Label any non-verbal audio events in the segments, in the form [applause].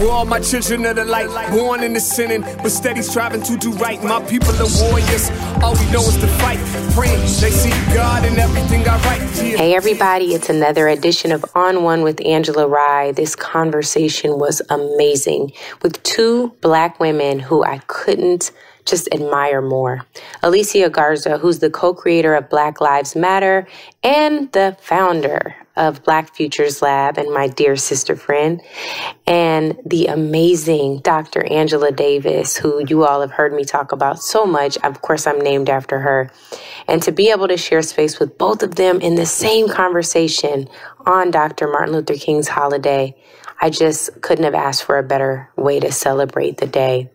We're all my children of the light, born in the sinning, but steady striving to do right. My people are warriors. All we know is to fight, praying they see God in everything I write. Yeah. Hey, everybody, it's another edition of On One with Angela Rye. This conversation was amazing with two black women who I couldn't just admire more. Alicia Garza, who's the co-creator of Black Lives Matter and the founder of Black Futures Lab and my dear sister friend, and the amazing Dr. Angela Davis, who you all have heard me talk about so much. Of course, I'm named after her. And to be able to share space with both of them in the same conversation on Dr. Martin Luther King's holiday, I just couldn't have asked for a better way to celebrate the day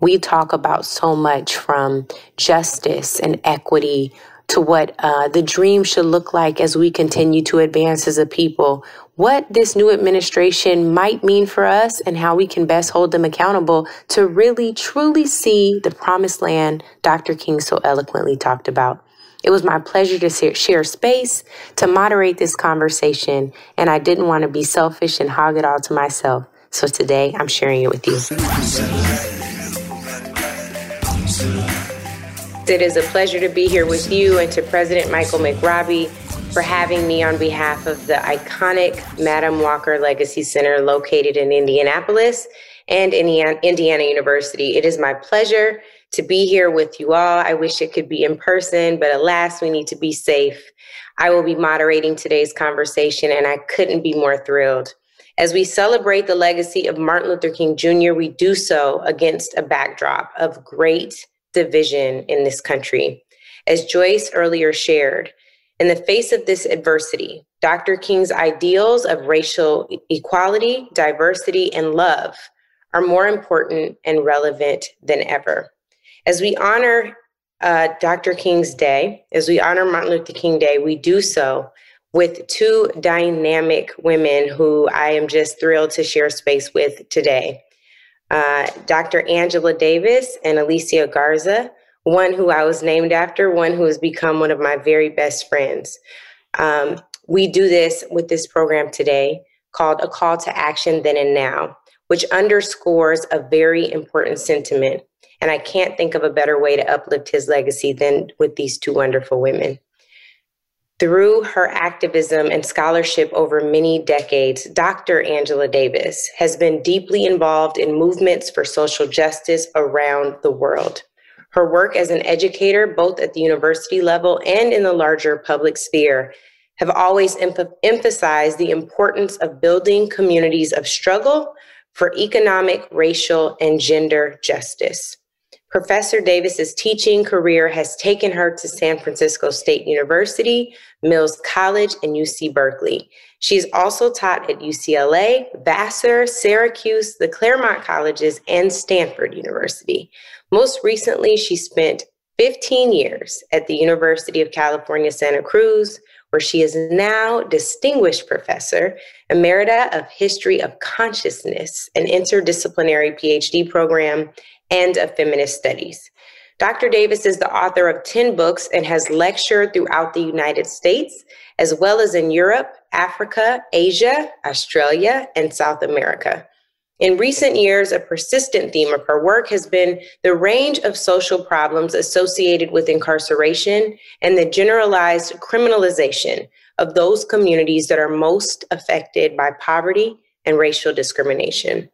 we talk about so much from justice and equity to what uh, the dream should look like as we continue to advance as a people, what this new administration might mean for us, and how we can best hold them accountable to really truly see the promised land Dr. King so eloquently talked about. It was my pleasure to share space, to moderate this conversation, and I didn't want to be selfish and hog it all to myself. So today I'm sharing it with you. It is a pleasure to be here with you and to President Michael McRobbie for having me on behalf of the iconic Madam Walker Legacy Center located in Indianapolis and Indiana, Indiana University. It is my pleasure to be here with you all. I wish it could be in person, but alas, we need to be safe. I will be moderating today's conversation, and I couldn't be more thrilled. As we celebrate the legacy of Martin Luther King Jr., we do so against a backdrop of great division in this country. As Joyce earlier shared, in the face of this adversity, Dr. King's ideals of racial equality, diversity, and love are more important and relevant than ever. As we honor uh, Dr. King's Day, as we honor Martin Luther King Day, we do so with two dynamic women who I am just thrilled to share space with today. Uh, Dr. Angela Davis and Alicia Garza, one who I was named after, one who has become one of my very best friends. Um, we do this with this program today called A Call to Action Then and Now, which underscores a very important sentiment. And I can't think of a better way to uplift his legacy than with these two wonderful women. Through her activism and scholarship over many decades, Dr. Angela Davis has been deeply involved in movements for social justice around the world. Her work as an educator, both at the university level and in the larger public sphere, have always emph- emphasized the importance of building communities of struggle for economic, racial, and gender justice. Professor Davis's teaching career has taken her to San Francisco State University, Mills College, and UC Berkeley. She's also taught at UCLA, Vassar, Syracuse, the Claremont Colleges, and Stanford University. Most recently, she spent 15 years at the University of California, Santa Cruz, where she is now Distinguished Professor Emerita of History of Consciousness, an interdisciplinary PhD program and of feminist studies. Dr. Davis is the author of 10 books and has lectured throughout the United States, as well as in Europe, Africa, Asia, Australia, and South America. In recent years, a persistent theme of her work has been the range of social problems associated with incarceration and the generalized criminalization of those communities that are most affected by poverty and racial discrimination.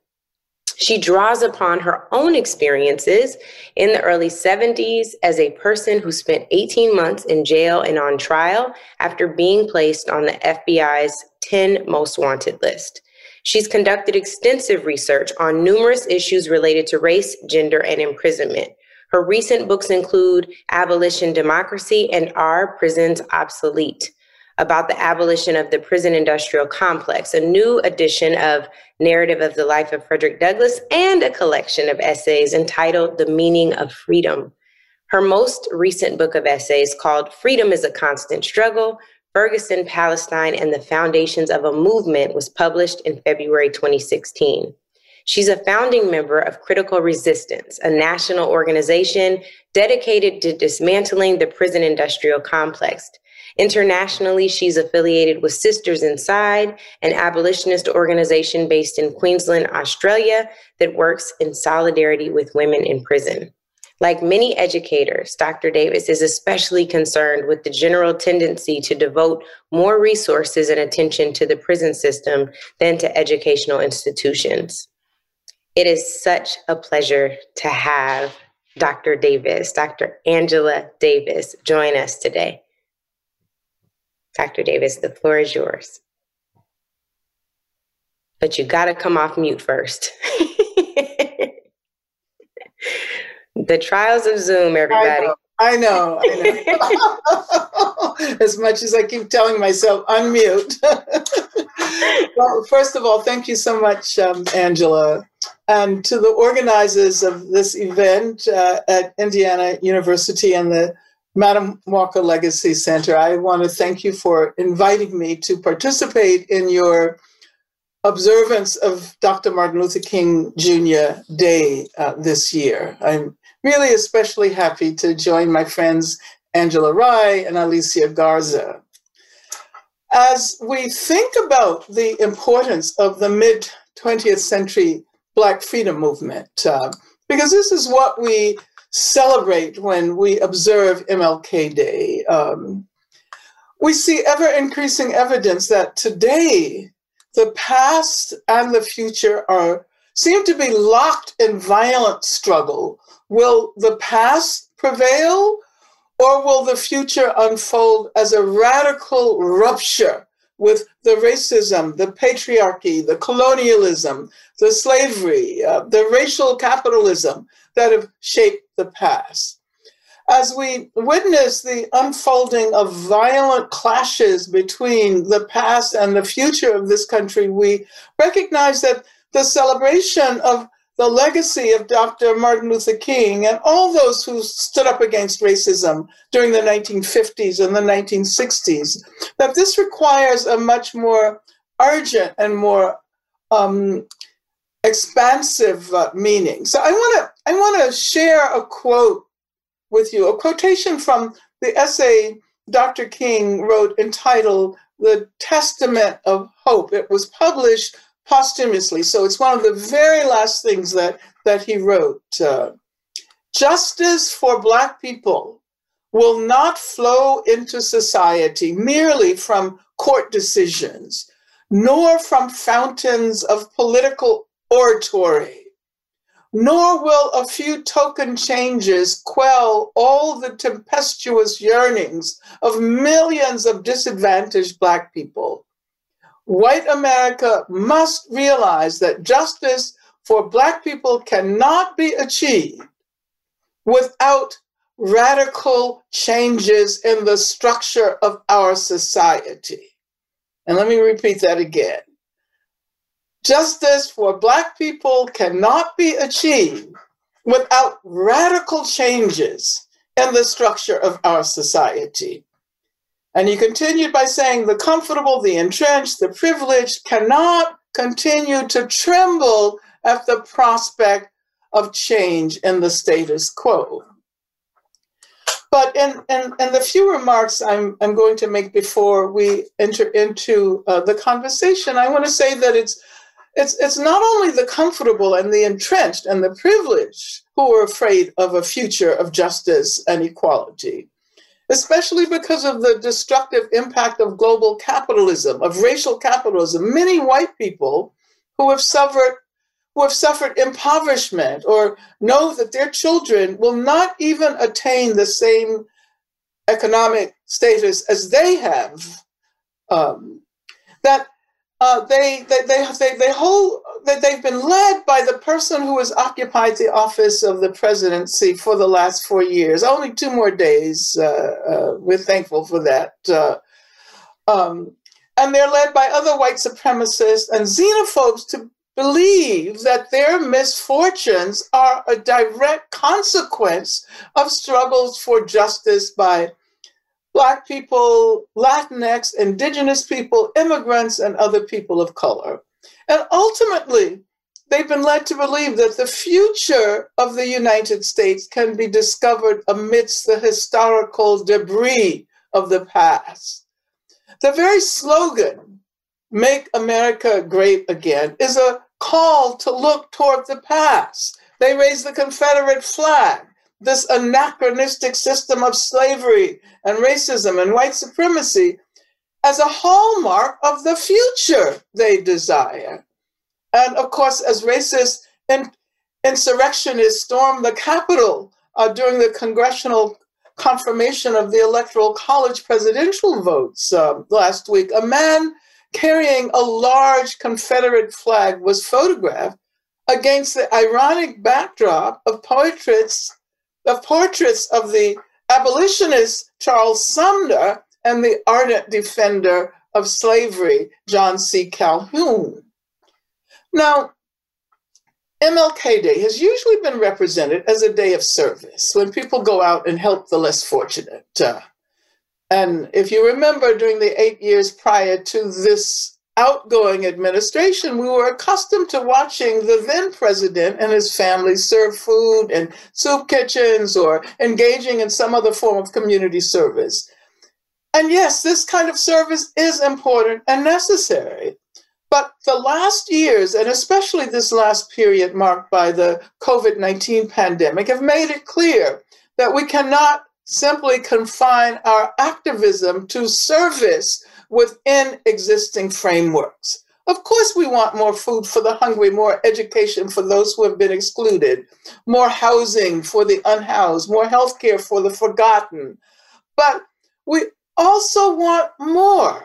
She draws upon her own experiences in the early 70s as a person who spent 18 months in jail and on trial after being placed on the FBI's 10 most wanted list. She's conducted extensive research on numerous issues related to race, gender, and imprisonment. Her recent books include Abolition Democracy and Are Prisons Obsolete? About the abolition of the prison industrial complex, a new edition of narrative of the life of Frederick Douglass, and a collection of essays entitled The Meaning of Freedom. Her most recent book of essays, called Freedom is a Constant Struggle Ferguson, Palestine, and the Foundations of a Movement, was published in February 2016. She's a founding member of Critical Resistance, a national organization dedicated to dismantling the prison industrial complex Internationally, she's affiliated with Sisters Inside, an abolitionist organization based in Queensland, Australia, that works in solidarity with women in prison. Like many educators, Dr. Davis is especially concerned with the general tendency to devote more resources and attention to the prison system than to educational institutions. It is such a pleasure to have Dr. Davis, Dr. Angela Davis, join us today. Dr. Davis, the floor is yours. But you got to come off mute first. [laughs] the trials of Zoom, everybody. I know, I know. [laughs] as much as I keep telling myself, unmute. [laughs] well, first of all, thank you so much, um, Angela. And to the organizers of this event uh, at Indiana University and the Madam Walker Legacy Center, I want to thank you for inviting me to participate in your observance of Dr. Martin Luther King Jr. Day uh, this year. I'm really especially happy to join my friends Angela Rye and Alicia Garza. As we think about the importance of the mid 20th century Black freedom movement, uh, because this is what we celebrate when we observe MLK Day. Um, we see ever increasing evidence that today the past and the future are seem to be locked in violent struggle. Will the past prevail or will the future unfold as a radical rupture with the racism, the patriarchy, the colonialism, the slavery, uh, the racial capitalism that have shaped the past. As we witness the unfolding of violent clashes between the past and the future of this country, we recognize that the celebration of the legacy of Dr. Martin Luther King and all those who stood up against racism during the 1950s and the 1960s, that this requires a much more urgent and more um, expansive uh, meaning. So I want to I want to share a quote with you, a quotation from the essay Dr. King wrote entitled "The Testament of Hope." It was published posthumously, so it's one of the very last things that that he wrote. Uh, Justice for Black people will not flow into society merely from court decisions, nor from fountains of political oratory, nor will a few token changes quell all the tempestuous yearnings of millions of disadvantaged Black people. White America must realize that justice for Black people cannot be achieved without radical changes in the structure of our society. And let me repeat that again. Justice for Black people cannot be achieved without radical changes in the structure of our society. And he continued by saying, the comfortable, the entrenched, the privileged cannot continue to tremble at the prospect of change in the status quo. But in, in, in the few remarks I'm, I'm going to make before we enter into uh, the conversation, I want to say that it's it's, it's not only the comfortable and the entrenched and the privileged who are afraid of a future of justice and equality, especially because of the destructive impact of global capitalism, of racial capitalism. Many white people who have suffered who have suffered impoverishment or know that their children will not even attain the same economic status as they have, um, that uh, they, they, they, they, they hold, that they've been led by the person who has occupied the office of the presidency for the last four years. Only two more days. Uh, uh, we're thankful for that. Uh, um, and they're led by other white supremacists and xenophobes to believe that their misfortunes are a direct consequence of struggles for justice by Black people, Latinx, Indigenous people, immigrants, and other people of color. And ultimately, they've been led to believe that the future of the United States can be discovered amidst the historical debris of the past. The very slogan, Make America Great Again, is a call to look toward the past. They raise the Confederate flag, this anachronistic system of slavery and racism and white supremacy as a hallmark of the future they desire. And of course, as racist in- insurrectionists stormed the Capitol uh, during the congressional confirmation of the Electoral College presidential votes uh, last week, a man carrying a large Confederate flag was photographed against the ironic backdrop of portraits of portraits of the abolitionist Charles Sumner and the ardent defender of slavery, John C. Calhoun. Now, MLK Day has usually been represented as a day of service when people go out and help the less fortunate. Uh, and if you remember, during the eight years prior to this outgoing administration, we were accustomed to watching the then president and his family serve food in soup kitchens or engaging in some other form of community service. And yes, this kind of service is important and necessary. But the last years, and especially this last period marked by the COVID 19 pandemic, have made it clear that we cannot simply confine our activism to service within existing frameworks. Of course, we want more food for the hungry, more education for those who have been excluded, more housing for the unhoused, more health care for the forgotten. But we also want more.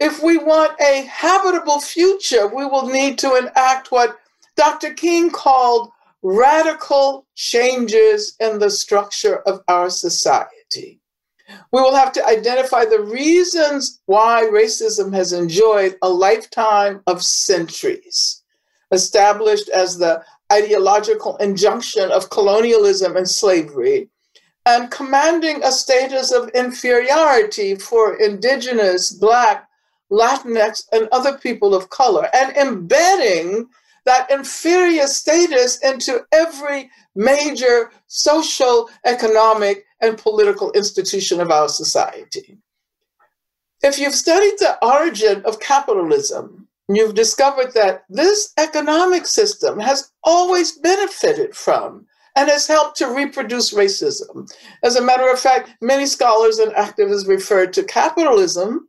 If we want a habitable future, we will need to enact what Dr. King called radical changes in the structure of our society. We will have to identify the reasons why racism has enjoyed a lifetime of centuries, established as the ideological injunction of colonialism and slavery, and commanding a status of inferiority for indigenous, black, Latinx, and other people of color, and embedding that inferior status into every major social, economic, and political institution of our society. If you've studied the origin of capitalism, you've discovered that this economic system has always benefited from and has helped to reproduce racism. As a matter of fact, many scholars and activists refer to capitalism,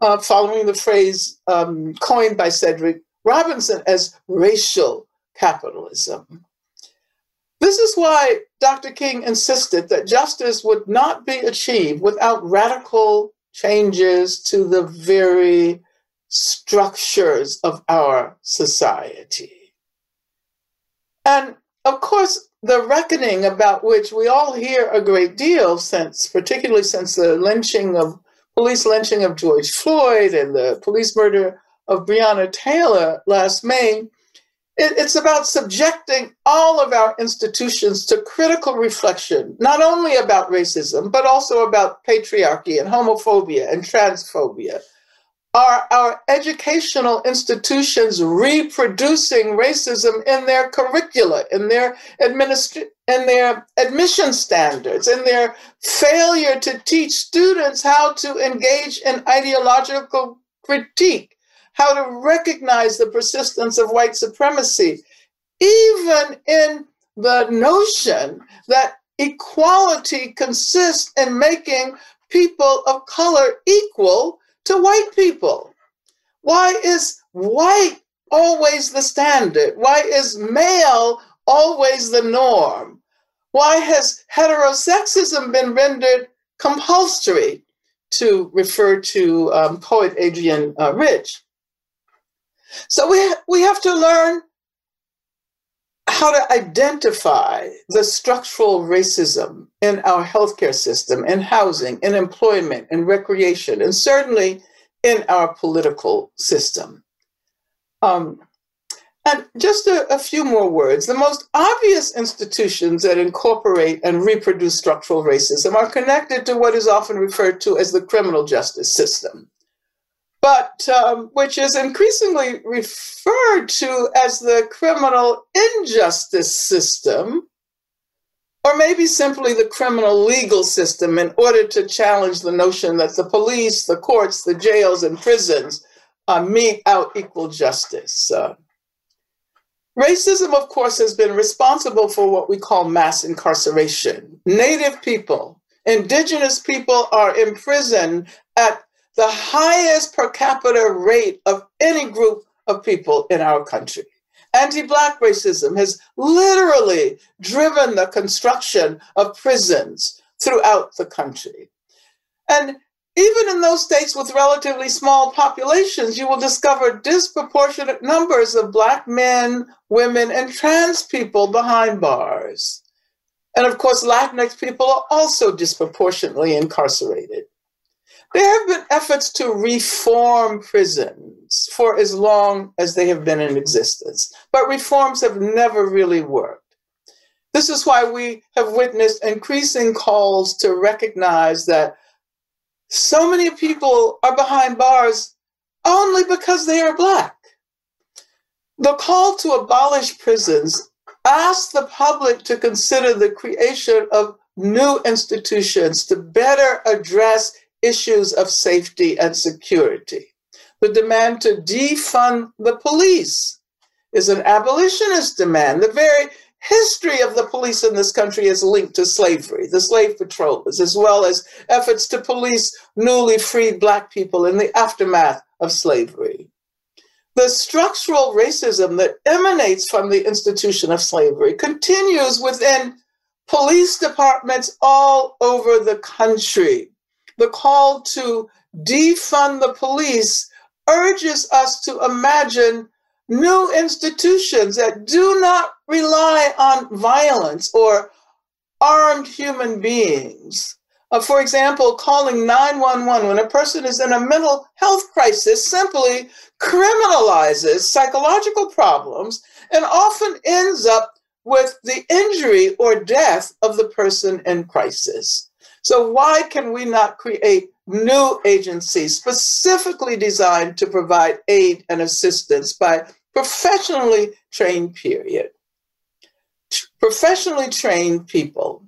uh, following the phrase um, coined by Cedric Robinson, as racial capitalism. This is why Dr. King insisted that justice would not be achieved without radical changes to the very structures of our society. And of course, the reckoning about which we all hear a great deal since, particularly since the lynching of police lynching of George Floyd and the police murder of Breonna Taylor last May, it, it's about subjecting all of our institutions to critical reflection, not only about racism, but also about patriarchy and homophobia and transphobia. Are our educational institutions reproducing racism in their curricula, in their administ- in their admission standards, in their failure to teach students how to engage in ideological critique, how to recognize the persistence of white supremacy, even in the notion that equality consists in making people of color equal to white people? Why is white always the standard? Why is male always the norm? Why has heterosexism been rendered compulsory, to refer to um, poet Adrienne uh, Rich? So we, we have to learn how to identify the structural racism in our healthcare system, in housing, in employment, in recreation, and certainly in our political system. Um, and just a, a, few more words. The most obvious institutions that incorporate and reproduce structural racism are connected to what is often referred to as the criminal justice system but um, which is increasingly referred to as the criminal injustice system, or maybe simply the criminal legal system in order to challenge the notion that the police, the courts, the jails, and prisons uh, mete out equal justice. Uh, racism, of course, has been responsible for what we call mass incarceration. Native people, indigenous people are imprisoned at the highest per capita rate of any group of people in our country. Anti Black racism has literally driven the construction of prisons throughout the country. And even in those states with relatively small populations, you will discover disproportionate numbers of Black men, women, and trans people behind bars. And of course, Latinx people are also disproportionately incarcerated. There have been efforts to reform prisons for as long as they have been in existence, but reforms have never really worked. This is why we have witnessed increasing calls to recognize that so many people are behind bars only because they are Black. The call to abolish prisons asks the public to consider the creation of new institutions to better address issues of safety and security. The demand to defund the police is an abolitionist demand. The very history of the police in this country is linked to slavery, the slave patrols, as well as efforts to police newly freed Black people in the aftermath of slavery. The structural racism that emanates from the institution of slavery continues within police departments all over the country the call to defund the police urges us to imagine new institutions that do not rely on violence or armed human beings. Uh, for example, calling 911 when a person is in a mental health crisis simply criminalizes psychological problems and often ends up with the injury or death of the person in crisis. So, why can we not create new agencies specifically designed to provide aid and assistance by professionally trained period? Professionally trained people.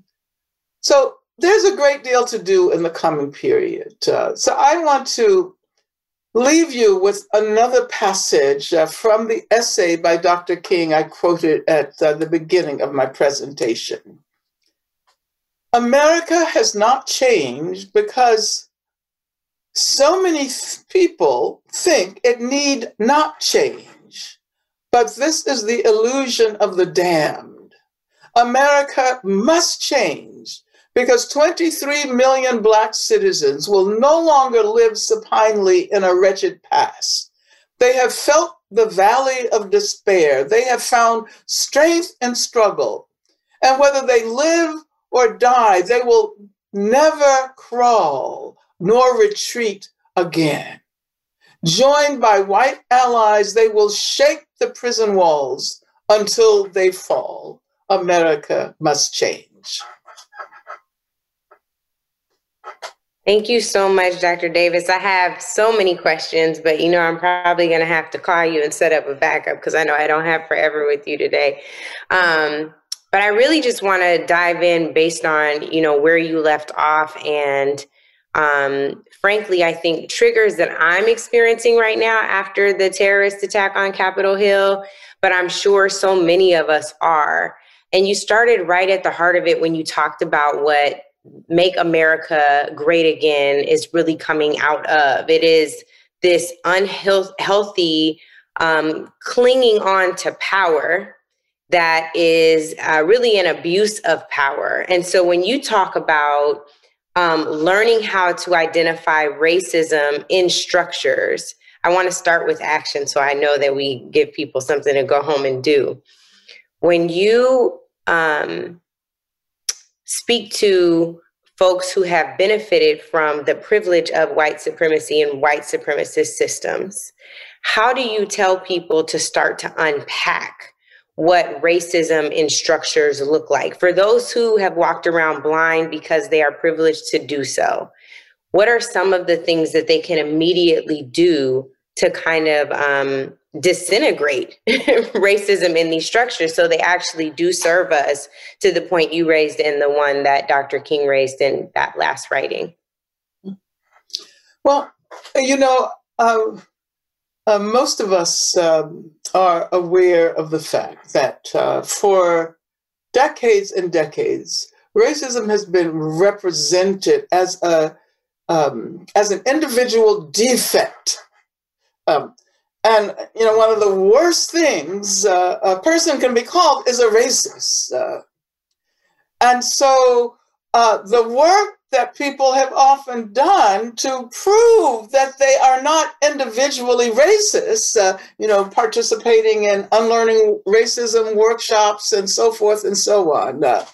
So, there's a great deal to do in the coming period. Uh, so, I want to leave you with another passage uh, from the essay by Dr. King I quoted at uh, the beginning of my presentation. America has not changed because so many th- people think it need not change. But this is the illusion of the damned. America must change because 23 million Black citizens will no longer live supinely in a wretched past. They have felt the valley of despair. They have found strength and struggle. And whether they live or die, they will never crawl nor retreat again. Joined by white allies, they will shake the prison walls until they fall. America must change. Thank you so much, Dr. Davis. I have so many questions, but you know, I'm probably going to have to call you and set up a backup because I know I don't have forever with you today. Um, but I really just want to dive in based on, you know, where you left off and um, frankly, I think triggers that I'm experiencing right now after the terrorist attack on Capitol Hill, but I'm sure so many of us are. And you started right at the heart of it when you talked about what Make America Great Again is really coming out of. It is this unhealthy um, clinging on to power that is uh, really an abuse of power. And so when you talk about um, learning how to identify racism in structures, I want to start with action so I know that we give people something to go home and do. When you um, speak to folks who have benefited from the privilege of white supremacy and white supremacist systems, how do you tell people to start to unpack what racism in structures look like. For those who have walked around blind because they are privileged to do so, what are some of the things that they can immediately do to kind of um, disintegrate [laughs] racism in these structures so they actually do serve us to the point you raised in the one that Dr. King raised in that last writing. Well, you know, uh, uh, most of us um, are aware of the fact that uh, for decades and decades, racism has been represented as a um, as an individual defect. Um, and you know, one of the worst things uh, a person can be called is a racist. Uh, and so, uh, the work that people have often done to prove that they are not individually racist, uh, you know, participating in unlearning racism workshops and so forth and so on, uh,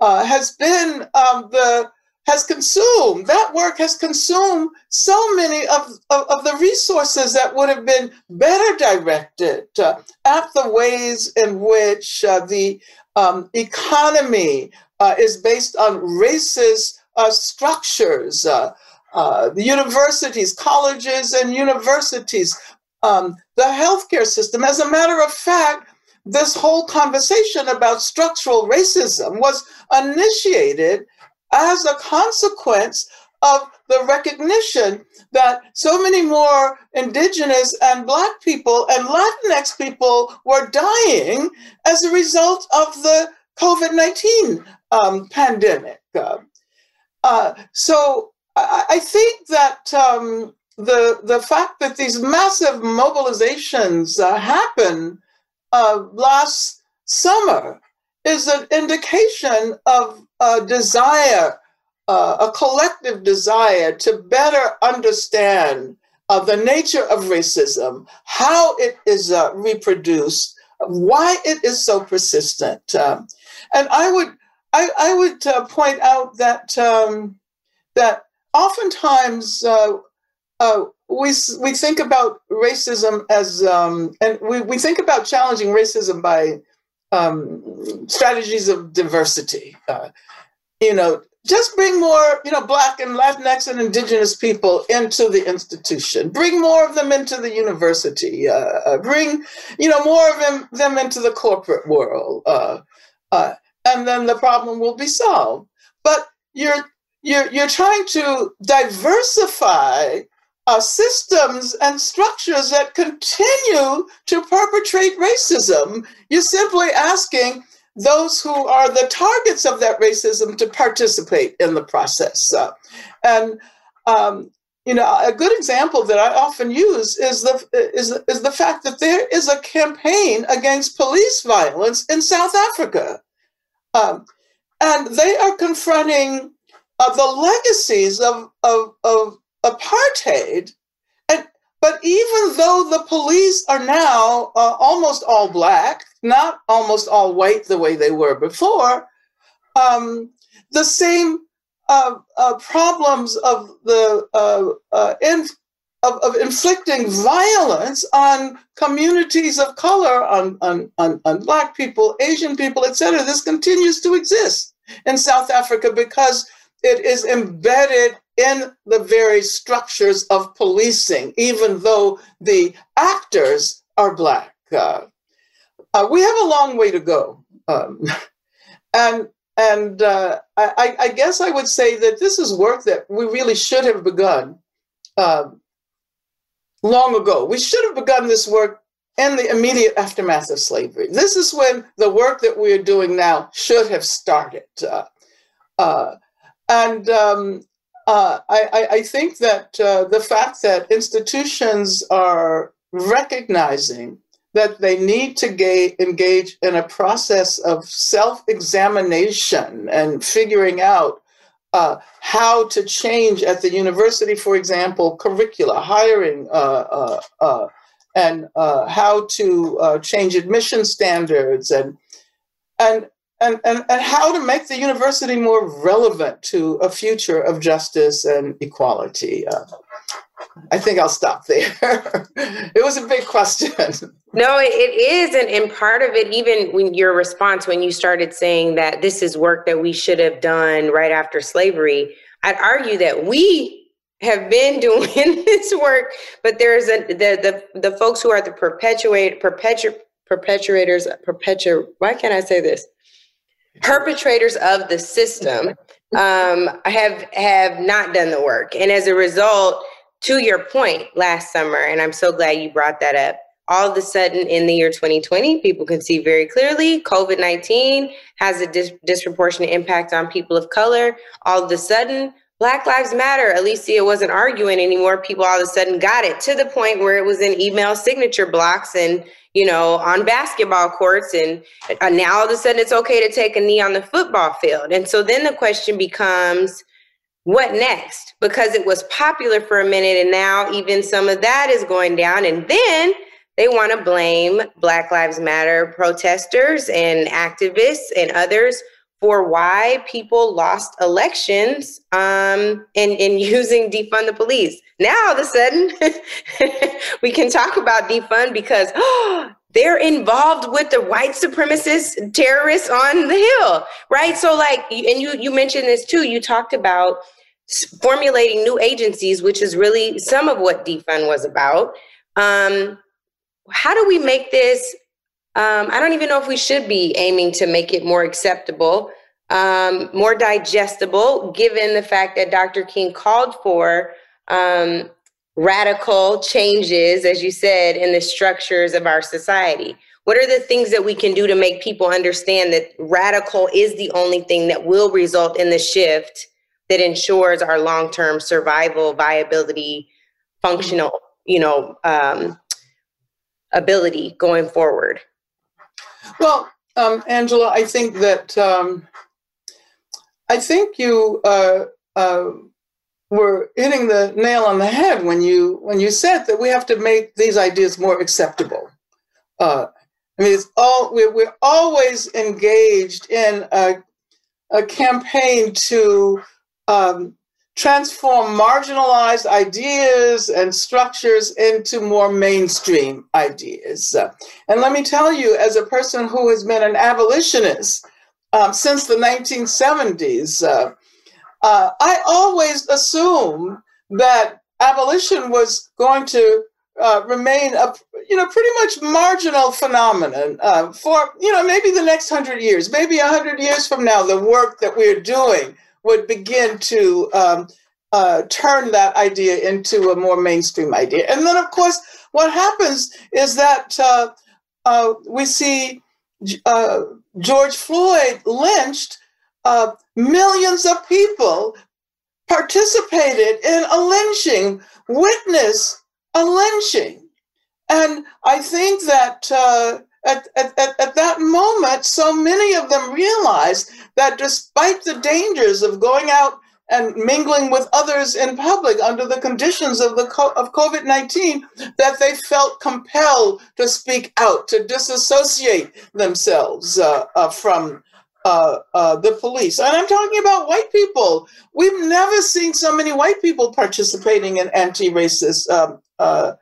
uh, has been um, the has consumed that work has consumed so many of, of, of the resources that would have been better directed uh, at the ways in which uh, the um, economy uh, is based on racist uh, structures uh, uh, the universities colleges and universities um, the healthcare system as a matter of fact this whole conversation about structural racism was initiated as a consequence of the recognition that so many more indigenous and black people and Latinx people were dying as a result of the COVID 19 um, pandemic. Uh, uh, so I, I, think that um, the, the fact that these massive mobilizations uh, happen uh, last summer is an indication of a desire, uh, a collective desire to better understand uh, the nature of racism, how it is uh, reproduced, why it is so persistent. Um, and I would, I, I would uh, point out that um, that oftentimes uh, uh, we we think about racism as um, and we, we think about challenging racism by um, strategies of diversity. Uh, you know, just bring more, you know, Black and Latinx and Indigenous people into the institution. Bring more of them into the university. Uh, uh, bring, you know, more of them them into the corporate world, uh, uh and then the problem will be solved. But you're you're you're trying to diversify systems and structures that continue to perpetrate racism. You're simply asking those who are the targets of that racism to participate in the process. Uh, and um, you know, a good example that I often use is the is, is the fact that there is a campaign against police violence in South Africa, um, and they are confronting uh, the legacies of, of, of apartheid. And but even though the police are now uh, almost all black, not almost all white the way they were before, um, the same uh, uh, problems of the uh, uh, of, of, inflicting violence on communities of color, on, on, on, on black people, Asian people, etc. This continues to exist in South Africa because it is embedded in the very structures of policing, even though the actors are Black. Uh, uh, we have a long way to go. Um, [laughs] and and uh, I, I, guess I would say that this is work that we really should have begun um, long ago. We should have begun this work in the immediate aftermath of slavery. This is when the work that we are doing now should have started. Uh, uh, and um, uh, I, I, think that uh, the fact that institutions are recognizing that they need to ga- engage in a process of self examination and figuring out uh, how to change at the university, for example, curricula, hiring, uh, uh, uh, and how to change admission standards and and and, and, and how to make the university more relevant to a future of justice and equality. I think I'll stop there. [laughs] it was a big question. [laughs] No, it is. And, and part of it, even when your response, when you started saying that this is work that we should have done right after slavery, I'd argue that we have been [laughs] doing this work, but there's a the the, the folks who are the perpetuate perpetu, perpetuators perpetu why can't I say this? Perpetrators of the system um, have have not done the work, and as a result, to your point last summer, and I'm so glad you brought that up. All of a sudden, in the year 2020, people can see very clearly COVID 19 has a dis- disproportionate impact on people of color. All of a sudden, Black Lives Matter. Alicia wasn't arguing anymore. People all of a sudden got it to the point where it was in email signature blocks and, you know, on basketball courts. And uh, now all of a sudden it's okay to take a knee on the football field. And so then the question becomes, what next? Because it was popular for a minute and now even some of that is going down. And then they want to blame Black Lives Matter protesters and activists and others for why people lost elections um, in, in [laughs] using defund the police. Now, all of a sudden, [laughs] we can talk about defund because oh, [gasps] they're involved with the white supremacist terrorists on the hill, right? So, like, and you you mentioned this too. You talked about formulating new agencies, which is really some of what defund was about. Um, how do we make this um, I don't even know if we should be aiming to make it more acceptable, um, more digestible, given the fact that Dr. King called for um, radical changes, as you said, in the structures of our society. What are the things that we can do to make people understand that radical is the only thing that will result in the shift that ensures our long-term survival, viability, functional, you know, um, ability going forward? Well, um, Angela, I think that um, I think you uh, uh, were hitting the nail on the head when you when you said that we have to make these ideas more acceptable. Uh, I mean, it's all we're, we're always engaged in a, a campaign to um, transform marginalized ideas and structures into more mainstream ideas. And let me tell you, as a person who has been an abolitionist um, since the 1970s, uh, uh, I always assumed that abolition was going to uh, remain a you know pretty much marginal phenomenon uh, for you know maybe the next hundred years, maybe a hundred years from now, the work that we're doing would begin to um, uh, turn that idea into a more mainstream idea. And then, of course, what happens is that uh, uh, we see uh, George Floyd lynched. Uh, millions of people participated in a lynching, witness a lynching. And I think that uh, at, at, at, that moment, so many of them realized that despite the dangers of going out and mingling with others in public under the conditions of the of COVID-19 that they felt compelled to speak out to disassociate themselves uh, uh, from uh, uh the police. And I'm talking about white people. We've never seen so many white people participating in anti-racist um, uh,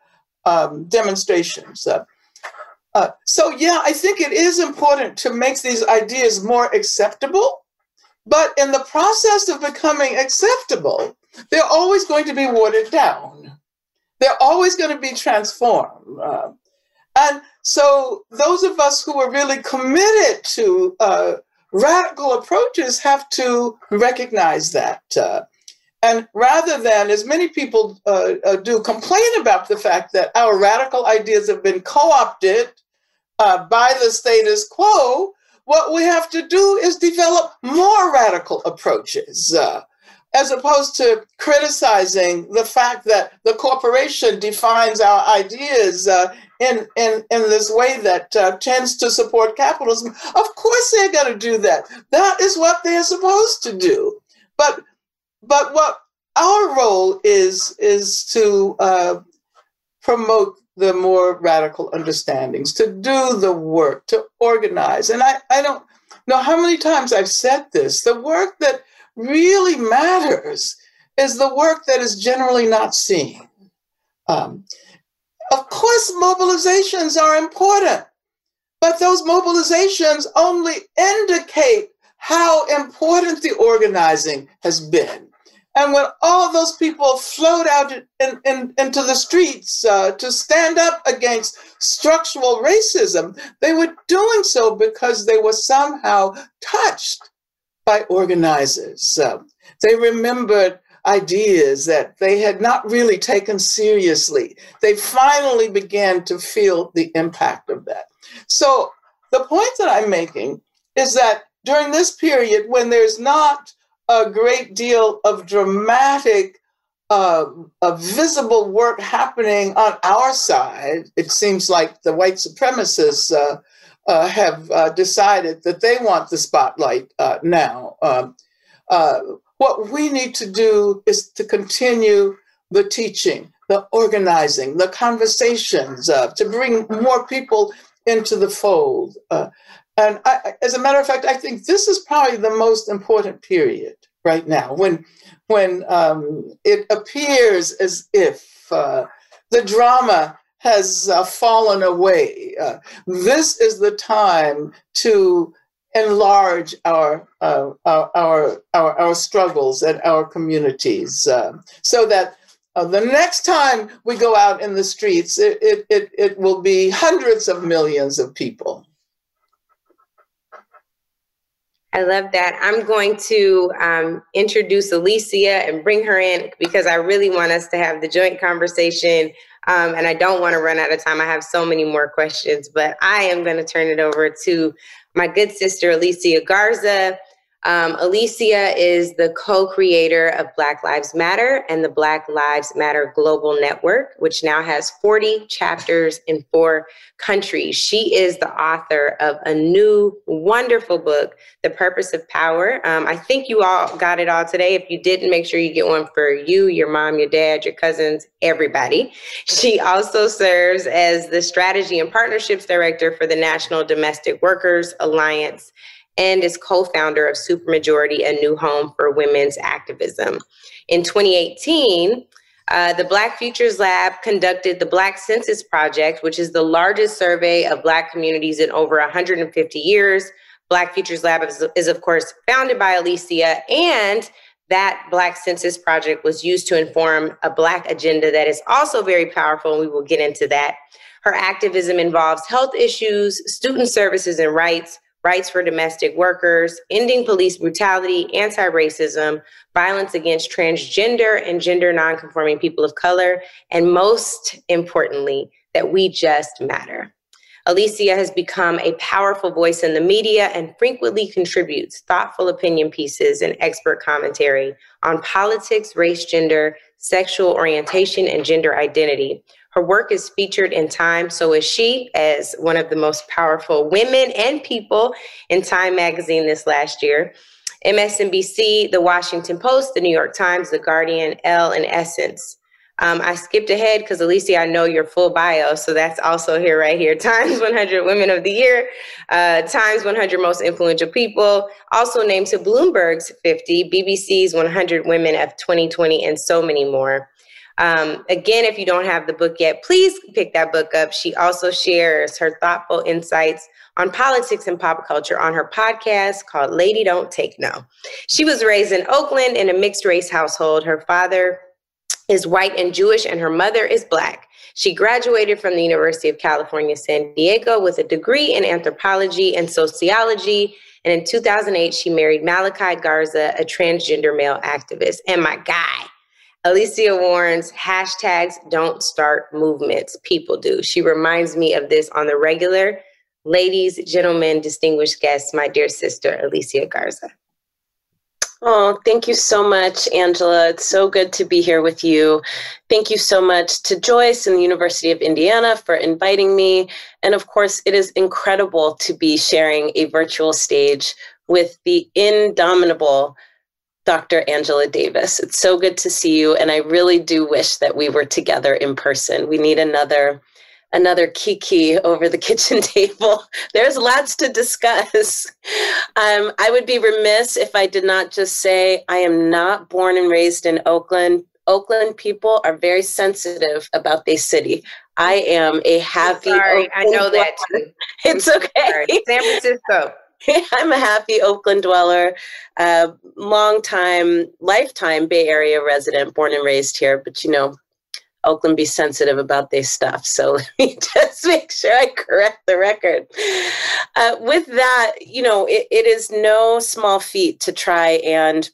um, demonstrations uh, so yeah, I think it is important to make these ideas more acceptable, but in the process of becoming acceptable, they're always going to be watered down. They're always going to be transformed. Uh, and so those of us who are really committed to uh, radical approaches have to recognize that. Uh, and rather than, as many people uh, uh, do, complain about the fact that our radical ideas have been co opted uh, by the status quo, what we have to do is develop more radical approaches. Uh, as opposed to criticizing the fact that the corporation defines our ideas uh, in, in, in this way that uh, tends to support capitalism. Of course, they're going to do that. That is what they're supposed to do. But, but what our role is, is to uh, promote the more radical understandings, to do the work, to organize. And I, I don't know how many times I've said this. The work that really matters is the work that is generally not seen. Um, of course, mobilizations are important, but those mobilizations only indicate how important the organizing has been. And when all those people flowed out in, in, into the streets uh, to stand up against structural racism, they were doing so because they were somehow touched by organizers. Uh, they remembered ideas that they had not really taken seriously. They finally began to feel the impact of that. So, the point that I'm making is that during this period, when there's not a great deal of dramatic, uh, visible work happening on our side, it seems like the white supremacists uh, uh, have uh, decided that they want the spotlight uh, now. Um, uh, what we need to do is to continue the teaching, the organizing, the conversations, uh, to bring more people into the fold. Uh, and I, as a matter of fact, I think this is probably the most important period right now when, when um, it appears as if uh, the drama has uh, fallen away. Uh, this is the time to enlarge our, uh, our, our, our, struggles and our communities uh, so that uh, the next time we go out in the streets, it, it, it, it will be hundreds of millions of people. I love that. I'm going to um, introduce Alicia and bring her in because I really want us to have the joint conversation. Um, and I don't want to run out of time. I have so many more questions, but I am going to turn it over to my good sister, Alicia Garza. Um, Alicia is the co creator of Black Lives Matter and the Black Lives Matter Global Network, which now has 40 chapters in four countries. She is the author of a new, wonderful book, The Purpose of Power. Um, I think you all got it all today. If you didn't, make sure you get one for you, your mom, your dad, your cousins, everybody. She also serves as the Strategy and Partnerships Director for the National Domestic Workers Alliance and is co founder of Supermajority, a new home for women's activism. In 2018, uh, the Black Futures Lab conducted the Black Census Project, which is the largest survey of Black communities in over 150 years. Black Futures Lab is, is, of course, founded by Alicia, and that Black Census Project was used to inform a Black agenda that is also very powerful, and we will get into that. Her activism involves health issues, student services and rights, rights for domestic workers, ending police brutality, anti racism, violence against transgender and gender nonconforming people of color, and most importantly, that we just matter. Alicia has become a powerful voice in the media and frequently contributes thoughtful opinion pieces and expert commentary on politics, race, gender, sexual orientation, and gender identity, her work is featured in Time, so is she, as one of the most powerful women and people in Time magazine this last year. MSNBC, The Washington Post, The New York Times, The Guardian, Elle, and Essence. Um, I skipped ahead because Alicia, I know your full bio, so that's also here, right here. [laughs] Times 100 Women of the Year, uh, Times 100 Most Influential People, also named to Bloomberg's 50, BBC's 100 Women of 2020, and so many more. Um, again, if you don't have the book yet, please pick that book up. She also shares her thoughtful insights on politics and pop culture on her podcast called Lady Don't Take No. She was raised in Oakland in a mixed race household. Her father is white and Jewish, and her mother is black. She graduated from the University of California, San Diego with a degree in anthropology and sociology. And in 2008, she married Malachi Garza, a transgender male activist. And my guy, Alicia warns hashtags don't start movements, people do. She reminds me of this on the regular. Ladies, gentlemen, distinguished guests, my dear sister, Alicia Garza. Oh, thank you so much, Angela. It's so good to be here with you. Thank you so much to Joyce and the University of Indiana for inviting me. And of course, it is incredible to be sharing a virtual stage with the indomitable Dr. Angela Davis. It's so good to see you, and I really do wish that we were together in person. We need another another kiki over the [laughs] kitchen table. There's lots to discuss. [laughs] Um, I would be remiss if I did not just say I am not born and raised in Oakland. Oakland people are very sensitive about their city. I am a happy. Sorry, Oakland I know that too. [laughs] It's okay. San Francisco. [laughs] I'm a happy Oakland dweller, uh, long time, lifetime Bay Area resident, born and raised here. But you know, Oakland be sensitive about their stuff. So [laughs] let me just make sure I correct the record. Uh, with that, you know, it, it is no small feat to try and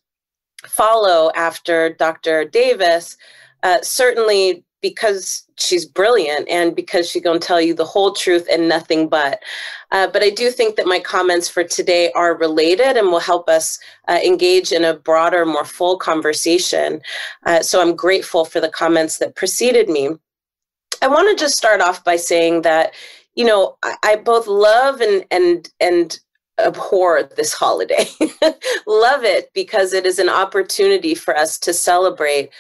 follow after Dr. Davis. Uh, certainly because she's brilliant and because she's going to tell you the whole truth and nothing but. Uh, but I do think that my comments for today are related and will help us uh, engage in a broader, more full conversation. Uh, so I'm grateful for the comments that preceded me. I want to just start off by saying that, you know, I, I both love and and and abhor this holiday. [laughs] love it because it is an opportunity for us to celebrate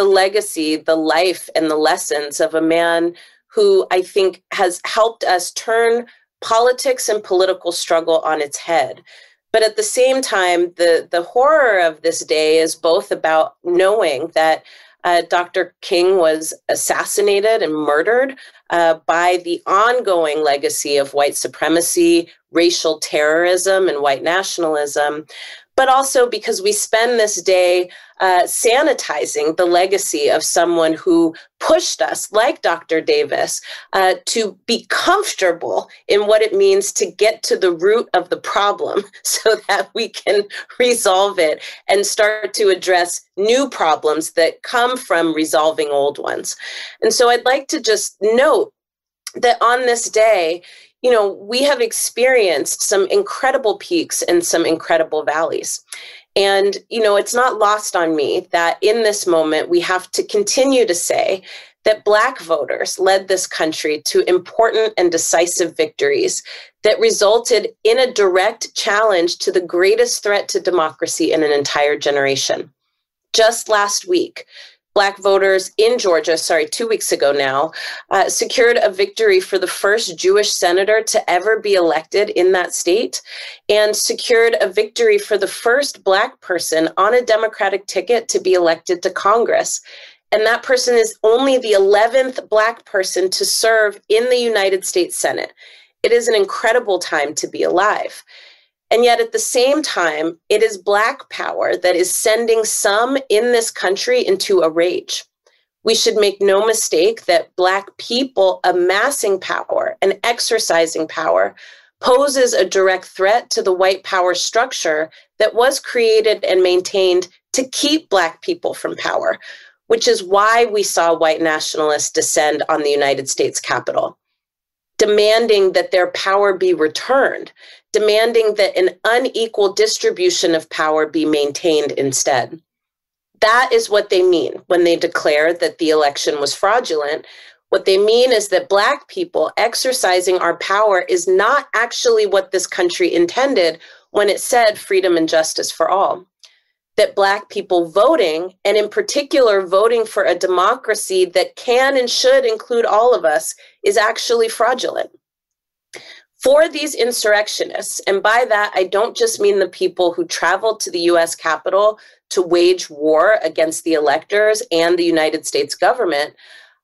the legacy, the life, and the lessons of a man who I think has helped us turn politics and political struggle on its head. But at the same time, the, the horror of this day is both about knowing that uh, Dr. King was assassinated and murdered uh, by the ongoing legacy of white supremacy, racial terrorism, and white nationalism, but also because we spend this day uh, sanitizing the legacy of someone who pushed us, like Dr. Davis, uh, to be comfortable in what it means to get to the root of the problem [laughs] so that we can resolve it and start to address new problems that come from resolving old ones. And so I'd like to just note that on this day, you know, we have experienced some incredible peaks and some incredible valleys. And, you know, it's not lost on me that in this moment, we have to continue to say that Black voters led this country to important and decisive victories that resulted in a direct challenge to the greatest threat to democracy in an entire generation. Just last week, Black voters in Georgia, sorry, two weeks ago now, uh, secured a victory for the first Jewish senator to ever be elected in that state, and secured a victory for the first Black person on a Democratic ticket to be elected to Congress. And that person is only the 11th Black person to serve in the United States Senate. It is an incredible time to be alive. And yet, at the same time, it is Black power that is sending some in this country into a rage. We should make no mistake that Black people amassing power and exercising power poses a direct threat to the white power structure that was created and maintained to keep Black people from power, which is why we saw white nationalists descend on the United States Capitol, demanding that their power be returned demanding that an unequal distribution of power be maintained instead. That is what they mean when they declare that the election was fraudulent. What they mean is that Black people exercising our power is not actually what this country intended when it said freedom and justice for all. That Black people voting, and in particular voting for a democracy that can and should include all of us, is actually fraudulent for these insurrectionists, and by that I don't just mean the people who traveled to the US Capitol to wage war against the electors and the United States government,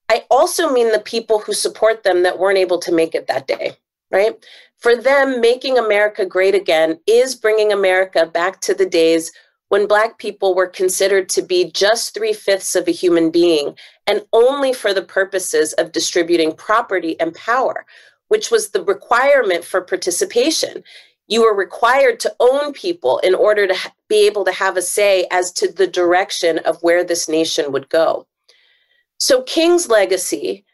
I also mean the people who support them that weren't able to make it that day, right? For them, making America great again is bringing America back to the days when Black people were considered to be just three fifths of a human being and only for the purposes of distributing property and power which was the requirement for participation. You were required to own people in order to ha- be able to have a say as to the direction of where this nation would go. So, King's legacy,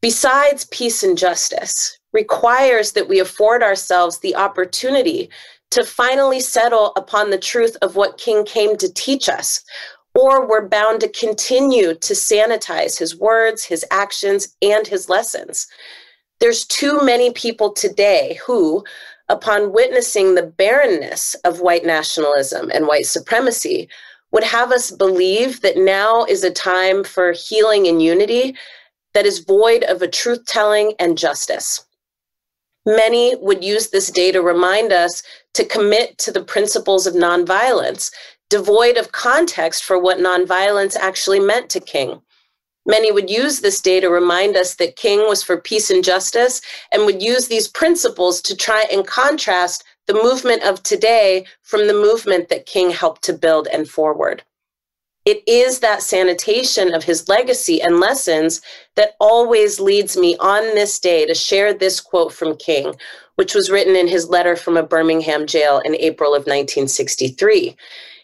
besides peace and justice, requires that we afford ourselves the opportunity to finally settle upon the truth of what King came to teach us, or we're bound to continue to sanitize his words, his actions, and his lessons. There's too many people today who, upon witnessing the barrenness of white nationalism and white supremacy, would have us believe that now is a time for healing and unity that is void of a truth telling and justice. Many would use this day to remind us to commit to the principles of nonviolence, devoid of context for what nonviolence actually meant to King. Many would use this day to remind us that King was for peace and justice and would use these principles to try and contrast the movement of today from the movement that King helped to build and forward. It is that sanitation of his legacy and lessons that always leads me on this day to share this quote from King, which was written in his letter from a Birmingham jail in April of 1963.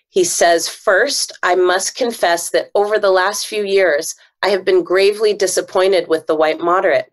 He says, First, I must confess that over the last few years, I have been gravely disappointed with the white moderate.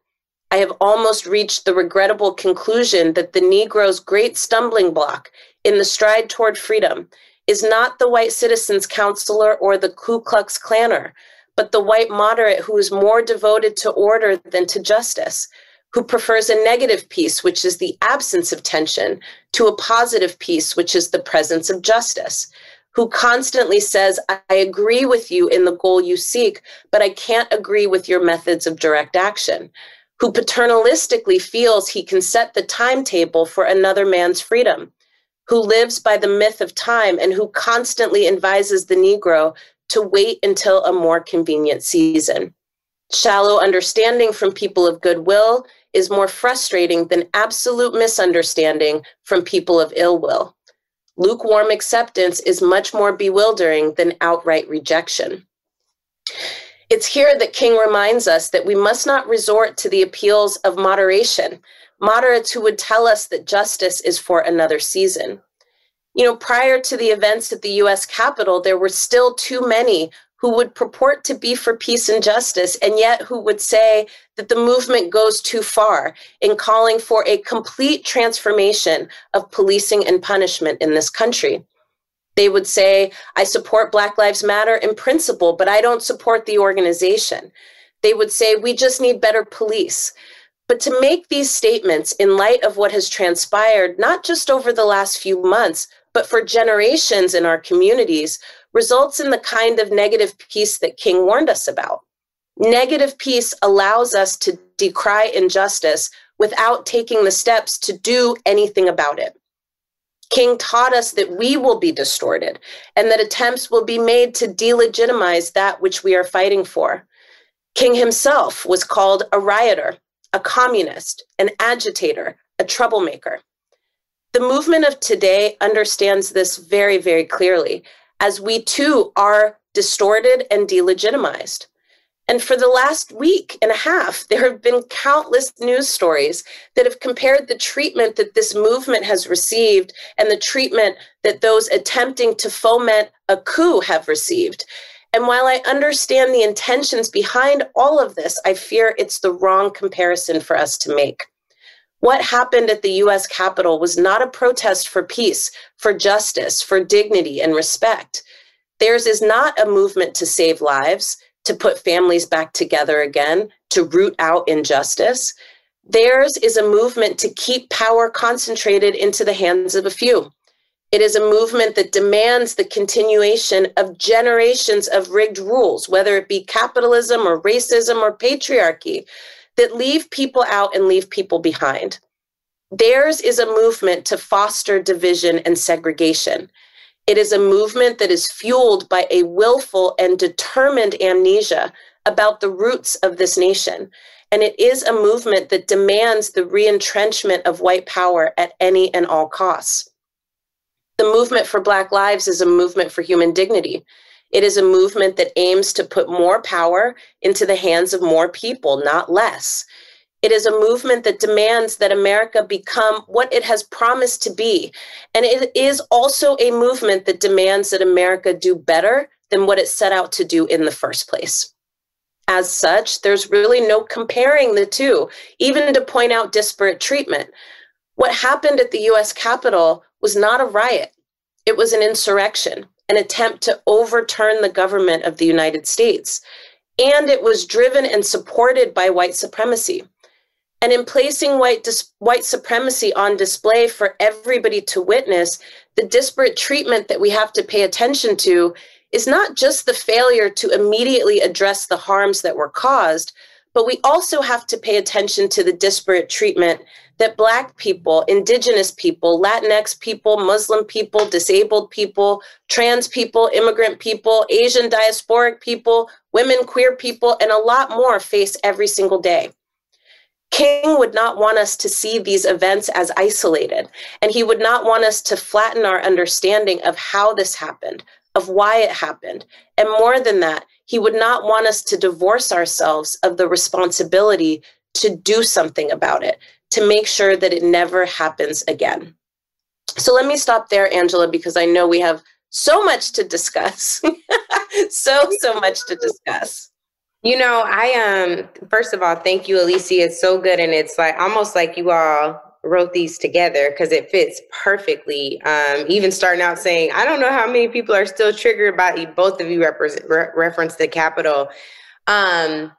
I have almost reached the regrettable conclusion that the Negro's great stumbling block in the stride toward freedom is not the white citizens counselor or the Ku Klux Klanner, but the white moderate who is more devoted to order than to justice, who prefers a negative peace, which is the absence of tension, to a positive peace, which is the presence of justice, who constantly says, I agree with you in the goal you seek, but I can't agree with your methods of direct action, who paternalistically feels he can set the timetable for another man's freedom, who lives by the myth of time and who constantly advises the Negro to wait until a more convenient season. Shallow understanding from people of goodwill is more frustrating than absolute misunderstanding from people of ill will. Lukewarm acceptance is much more bewildering than outright rejection. It's here that King reminds us that we must not resort to the appeals of moderation, moderates who would tell us that justice is for another season. You know, prior to the events at the US Capitol, there were still too many who would purport to be for peace and justice, and yet who would say that the movement goes too far in calling for a complete transformation of policing and punishment in this country. They would say, I support Black Lives Matter in principle, but I don't support the organization. They would say, we just need better police. But to make these statements in light of what has transpired, not just over the last few months, but for generations in our communities, results in the kind of negative peace that King warned us about. Negative peace allows us to decry injustice without taking the steps to do anything about it. King taught us that we will be distorted and that attempts will be made to delegitimize that which we are fighting for. King himself was called a rioter, a communist, an agitator, a troublemaker. The movement of today understands this very, very clearly as we too are distorted and delegitimized. And for the last week and a half, there have been countless news stories that have compared the treatment that this movement has received and the treatment that those attempting to foment a coup have received. And while I understand the intentions behind all of this, I fear it's the wrong comparison for us to make. What happened at the US Capitol was not a protest for peace, for justice, for dignity and respect. Theirs is not a movement to save lives, to put families back together again, to root out injustice. Theirs is a movement to keep power concentrated into the hands of a few. It is a movement that demands the continuation of generations of rigged rules, whether it be capitalism or racism or patriarchy, that leave people out and leave people behind. Theirs is a movement to foster division and segregation. It is a movement that is fueled by a willful and determined amnesia about the roots of this nation. And it is a movement that demands the reentrenchment of white power at any and all costs. The movement for Black Lives is a movement for human dignity. It is a movement that aims to put more power into the hands of more people, not less. It is a movement that demands that America become what it has promised to be. And it is also a movement that demands that America do better than what it set out to do in the first place. As such, there's really no comparing the two, even to point out disparate treatment. What happened at the US Capitol was not a riot, it was an insurrection an attempt to overturn the government of the United States. And it was driven and supported by white supremacy. And in placing white, dis- white supremacy on display for everybody to witness, the disparate treatment that we have to pay attention to is not just the failure to immediately address the harms that were caused, but we also have to pay attention to the disparate treatment that Black people, Indigenous people, Latinx people, Muslim people, disabled people, trans people, immigrant people, Asian diasporic people, women, queer people, and a lot more face every single day. King would not want us to see these events as isolated, and he would not want us to flatten our understanding of how this happened, of why it happened. And more than that, he would not want us to divorce ourselves of the responsibility to do something about it, to make sure that it never happens again. So let me stop there, Angela, because I know we have so much to discuss. [laughs] so, so much to discuss. You know, I um first of all, thank you, Alicia. It's so good, and it's like almost like you all wrote these together because it fits perfectly. Um, even starting out saying, I don't know how many people are still triggered by. Both of you represent, re- reference the Capitol. Um,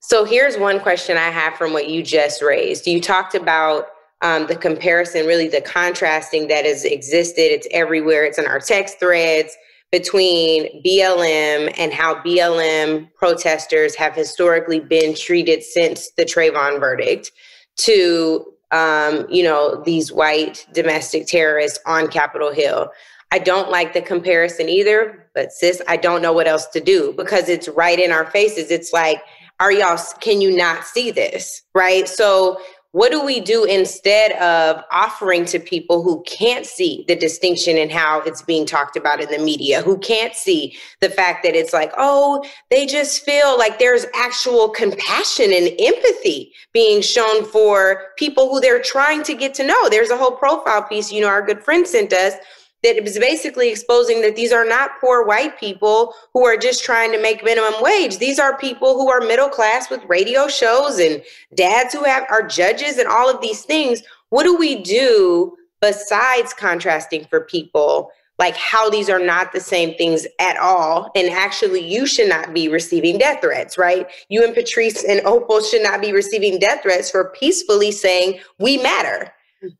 so here's one question I have from what you just raised. You talked about um, the comparison, really the contrasting that has existed. It's everywhere. It's in our text threads between BLM and how BLM protesters have historically been treated since the Trayvon verdict to, um, you know, these white domestic terrorists on Capitol Hill. I don't like the comparison either, but sis, I don't know what else to do because it's right in our faces. It's like, are y'all, can you not see this? Right. So what do we do instead of offering to people who can't see the distinction in how it's being talked about in the media, who can't see the fact that it's like, oh, they just feel like there's actual compassion and empathy being shown for people who they're trying to get to know? There's a whole profile piece, you know, our good friend sent us that it was basically exposing that these are not poor white people who are just trying to make minimum wage. These are people who are middle class with radio shows and dads who have are judges and all of these things. What do we do besides contrasting for people? Like how these are not the same things at all. And actually, you should not be receiving death threats, right? You and Patrisse and Opal should not be receiving death threats for peacefully saying, we matter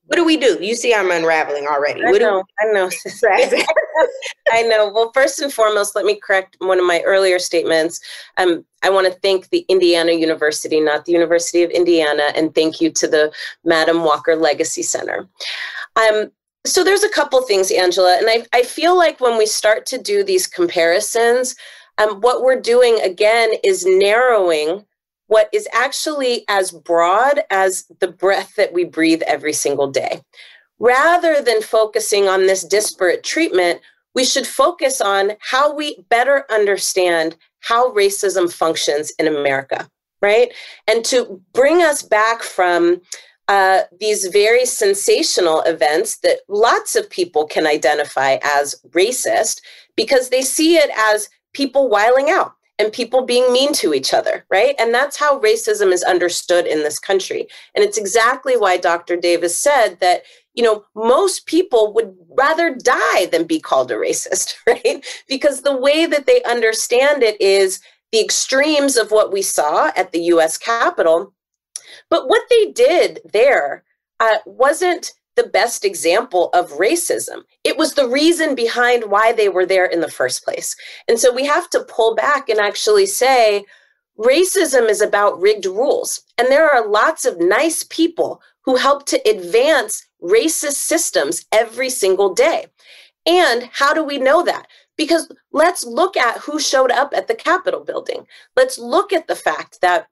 what do we do? You see, I'm unraveling already. I what know. I know. [laughs] [laughs] I know. Well, first and foremost, let me correct one of my earlier statements. Um, I want to thank the Indiana University, not the University of Indiana, and thank you to the Madam Walker Legacy Center. Um, so there's a couple things, Angela, and I, I feel like when we start to do these comparisons, um, what we're doing again is narrowing what is actually as broad as the breath that we breathe every single day. Rather than focusing on this disparate treatment, we should focus on how we better understand how racism functions in America, right? And to bring us back from uh, these very sensational events that lots of people can identify as racist because they see it as people wiling out and people being mean to each other, right? And that's how racism is understood in this country. And it's exactly why Dr. Davis said that, you know, most people would rather die than be called a racist, [laughs] right? Because the way that they understand it is the extremes of what we saw at the US Capitol. But what they did there uh, wasn't the best example of racism. It was the reason behind why they were there in the first place. And so we have to pull back and actually say racism is about rigged rules. And there are lots of nice people who help to advance racist systems every single day. And how do we know that? Because let's look at who showed up at the Capitol building. Let's look at the fact that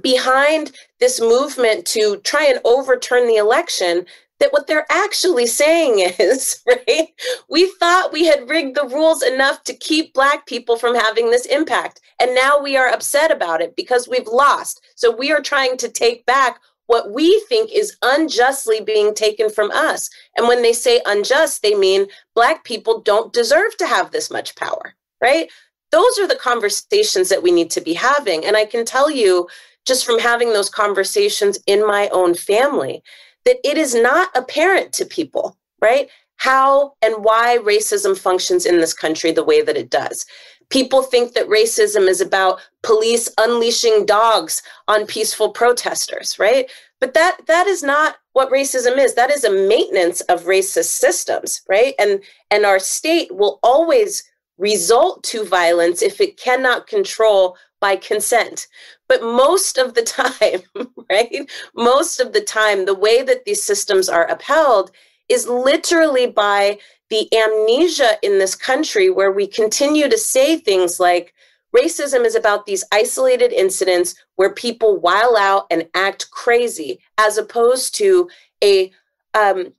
behind this movement to try and overturn the election, that what they're actually saying [laughs] is, right? We thought we had rigged the rules enough to keep Black people from having this impact. And now we are upset about it because we've lost. So we are trying to take back what we think is unjustly being taken from us. And when they say unjust, they mean Black people don't deserve to have this much power, right? Those are the conversations that we need to be having. And I can tell you, just from having those conversations in my own family, that it is not apparent to people, right? How and why racism functions in this country the way that it does. People think that racism is about police unleashing dogs on peaceful protesters, right? But that that is not what racism is. That is a maintenance of racist systems, right? And and our state will always result to violence if it cannot control by consent. But most of the [laughs] time, right? Most of the time, the way that these systems are upheld is literally by the amnesia in this country where we continue to say things like racism is about these isolated incidents where people while out and act crazy as opposed to a um,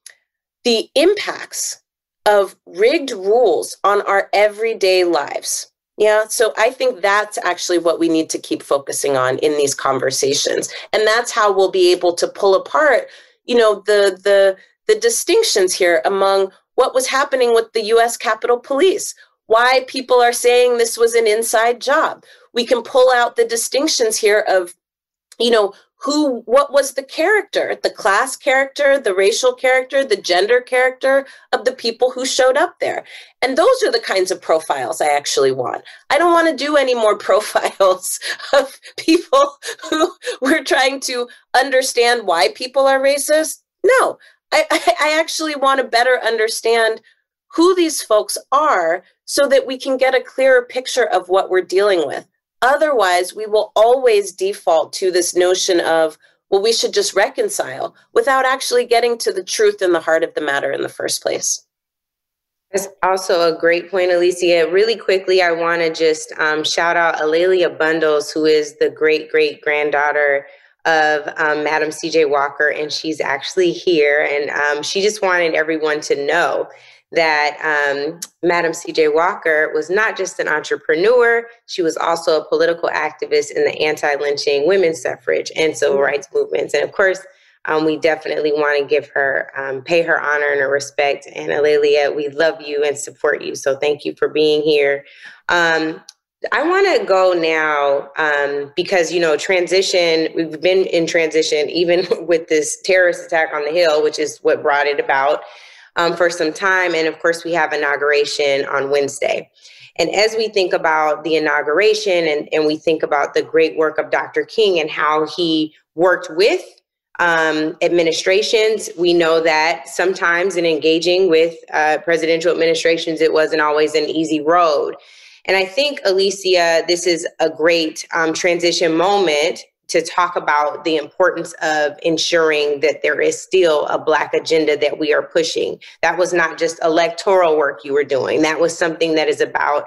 the impacts of rigged rules on our everyday lives yeah so i think that's actually what we need to keep focusing on in these conversations and that's how we'll be able to pull apart you know the the the distinctions here among what was happening with the US Capitol Police, why people are saying this was an inside job. We can pull out the distinctions here of, you know, who, what was the character, the class character, the racial character, the gender character of the people who showed up there. And those are the kinds of profiles I actually want. I don't want to do any more [laughs] profiles of people who we're trying to understand why people are racist. No, I, I actually want to better understand who these folks are so that we can get a clearer picture of what we're dealing with. Otherwise, we will always default to this notion of, well, we should just reconcile without actually getting to the truth and the heart of the matter in the first place. That's also a great point, Alicia. Really quickly, I want to just um, shout out A'Lelia Bundles, who is the great great granddaughter of um, Madam CJ Walker, and she's actually here. And um, she just wanted everyone to know that um, Madam CJ Walker was not just an entrepreneur, she was also a political activist in the anti lynching women's suffrage and civil mm-hmm. rights movements. And of course, um, we definitely want to give her, um, pay her honor and her respect. And A'Lelia, we love you and support you. So thank you for being here. Um, I want to go now um, because, you know, transition, we've been in transition even [laughs] with this terrorist attack on the Hill, which is what brought it about um, for some time. And of course, we have inauguration on Wednesday. And as we think about the inauguration and, and we think about the great work of Dr. King and how he worked with um, administrations, we know that sometimes in engaging with uh, presidential administrations, it wasn't always an easy road. And I think, Alicia, this is a great um, transition moment to talk about the importance of ensuring that there is still a Black agenda that we are pushing. That was not just electoral work you were doing, that was something that is about.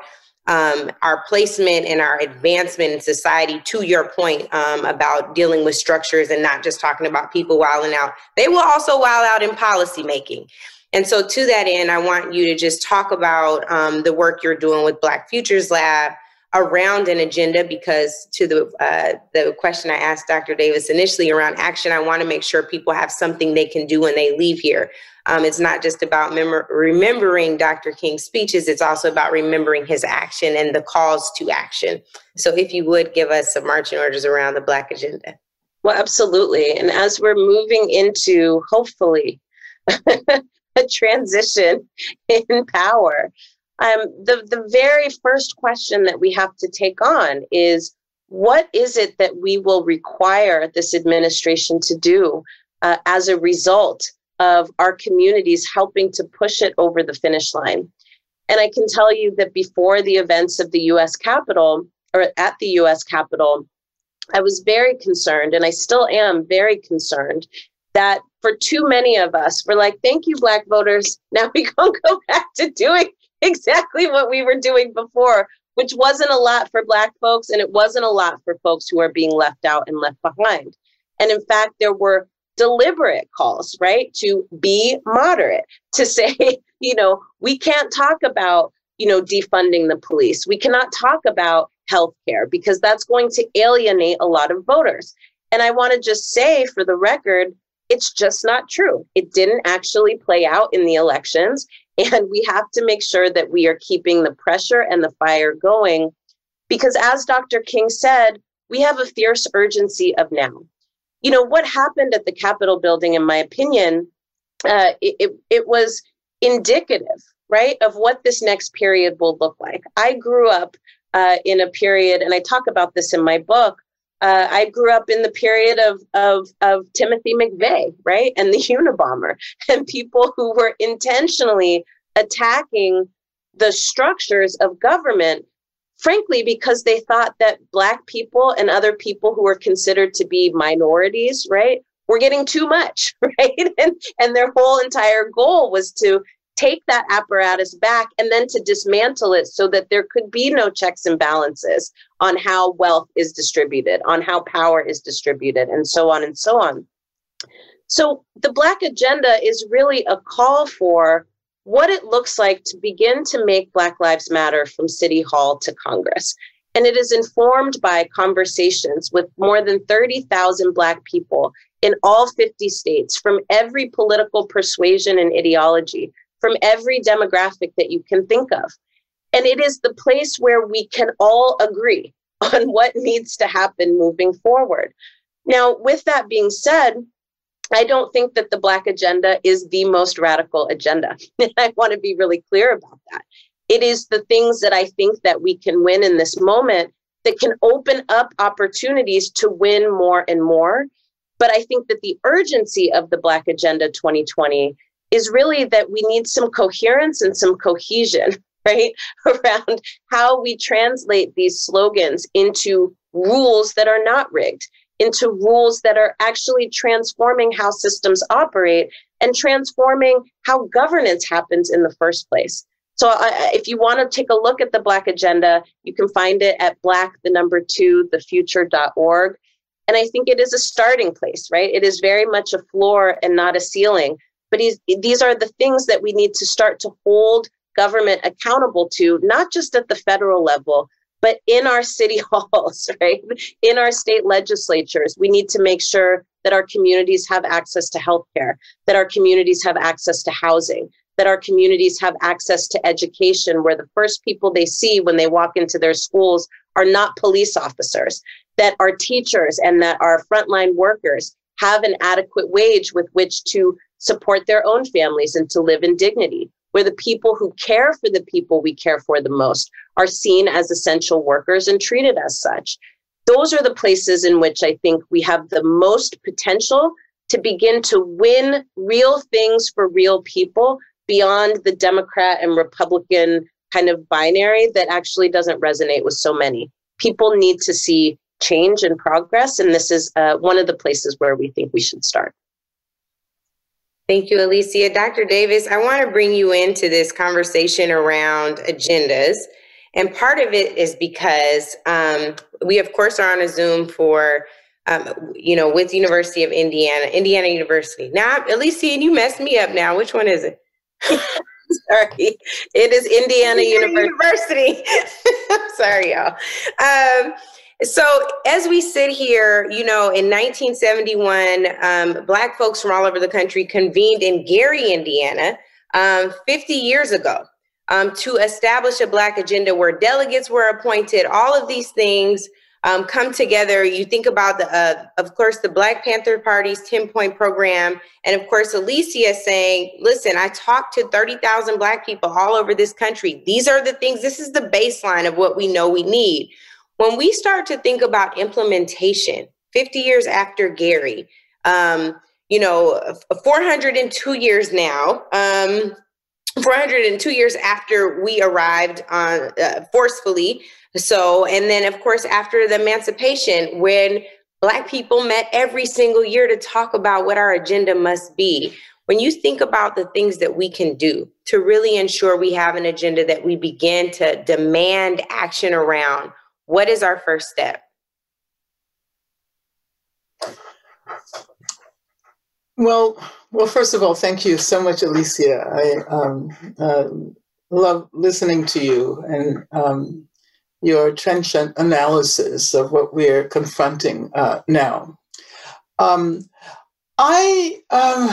Um, our placement and our advancement in society, to your point um, about dealing with structures and not just talking about people wilding out, they will also wild out in policymaking. And so, to that end, I want you to just talk about um, the work you're doing with Black Futures Lab around an agenda. Because to the uh, the question I asked Dr. Davis initially around action, I want to make sure people have something they can do when they leave here. Um, it's not just about mem- remembering Dr. King's speeches; it's also about remembering his action and the calls to action. So, if you would give us some marching orders around the Black agenda. Well, absolutely. And as we're moving into hopefully [laughs] a transition in power. Um, the, the very first question that we have to take on is what is it that we will require this administration to do uh, as a result of our communities helping to push it over the finish line? And I can tell you that before the events of the US Capitol, or at the US Capitol, I was very concerned, and I still am very concerned that for too many of us, we're like, thank you, Black voters. [laughs] Now we [laughs] can go back to doing [laughs] exactly what we were doing before, which wasn't a lot for Black folks, and it wasn't a lot for folks who are being left out and left behind. And in fact, there were deliberate calls, right, to be moderate, to [laughs] say, you know, we can't talk about, you know, defunding the police. We cannot talk about healthcare because that's going to alienate a lot of voters. And I want to just say for the record, it's just not true. It didn't actually play out in the elections. And we have to make sure that we are keeping the pressure and the fire going. Because as Dr. King said, we have a fierce urgency of now. You know, what happened at the Capitol building, in my opinion, uh, it, it, it was indicative, right, of what this next period will look like. I grew up uh, in a period, and I talk about this in my book, uh, I grew up in the period of, of, of Timothy McVeigh, right? And the [laughs] Unabomber, and people who were intentionally attacking the structures of government frankly, because they thought that Black people and other people who were considered to be minorities, right, were getting too much, [laughs] right? And, and their whole entire goal was to take that apparatus back and then to dismantle it so that there could be no checks and balances on how wealth is distributed, on how power is distributed, and so on and so on. So the Black agenda is really a call for what it looks like to begin to make Black Lives Matter from City Hall to Congress. And it is informed by conversations with more than 30,000 Black people in all 50 states from every political persuasion and ideology, from every demographic that you can think of. And it is the place where we can all agree [laughs] on what needs to happen moving forward. Now, with that being said, I don't think that the Black agenda is the most radical agenda. [laughs] I want to be really clear about that. It is the things that I think that we can win in this moment that can open up opportunities to win more and more. But I think that the urgency of the Black Agenda 2020 is really that we need some coherence and some cohesion, [laughs] right, [laughs] around how we translate these slogans into rules that are not rigged, into rules that are actually transforming how systems operate and transforming how governance happens in the first place. So, uh, if you want to take a look at the Black Agenda, you can find it at black, the number two, the future.org. And I think it is a starting place, right? It is very much a floor and not a ceiling. But these are the things that we need to start to hold government accountable to, not just at the federal level, but in our city [laughs] halls, right? In our state legislatures, we need to make sure that our communities have access to healthcare, that our communities have access to housing, that our communities have access to education, where the first people they see when they walk into their schools are not police officers, that our teachers and that our frontline workers have an adequate wage with which to support their own families and to live in dignity, where the people who care for the people we care for the most are seen as essential workers and treated as such. Those are the places in which I think we have the most potential to begin to win real things for real people beyond the Democrat and Republican kind of binary that actually doesn't resonate with so many. People need to see change and progress, and this is uh, one of the places where we think we should start. Thank you, Alicia. Dr. Davis, I want to bring you into this conversation around agendas. And part of it is because um, we, of course, are on a Zoom for, um, you know, with University of Indiana, Indiana University. Now, Alicia, you messed me up now. Which one is it? [laughs] Sorry. It is Indiana, Indiana University. [laughs] University. Sorry, y'all. Um, so as we sit here, you know, in 1971, um, Black folks from all over the country convened in Gary, Indiana, um, 50 years ago, um, to establish a Black agenda where delegates were appointed. All of these things um, come together. You think about the, uh, of course, the Black Panther Party's 10 point program. And of course, Alicia saying, listen, I talked to 30,000 Black people all over this country. These are the things, this is the baseline of what we know we need. When we start to think about implementation, 50 years after Gary, um, you know, 402 years now, um, 402 years after we arrived on uh, forcefully. So, and then of course, after the emancipation, when Black people met every single year to talk about what our agenda must be. When you think about the things that we can do to really ensure we have an agenda that we begin to demand action around, what is our first step? Well, well, first of all, thank you so much, Alicia. I um, uh, love listening to you and um, your trenchant analysis of what we're confronting uh, now. Um, I, um,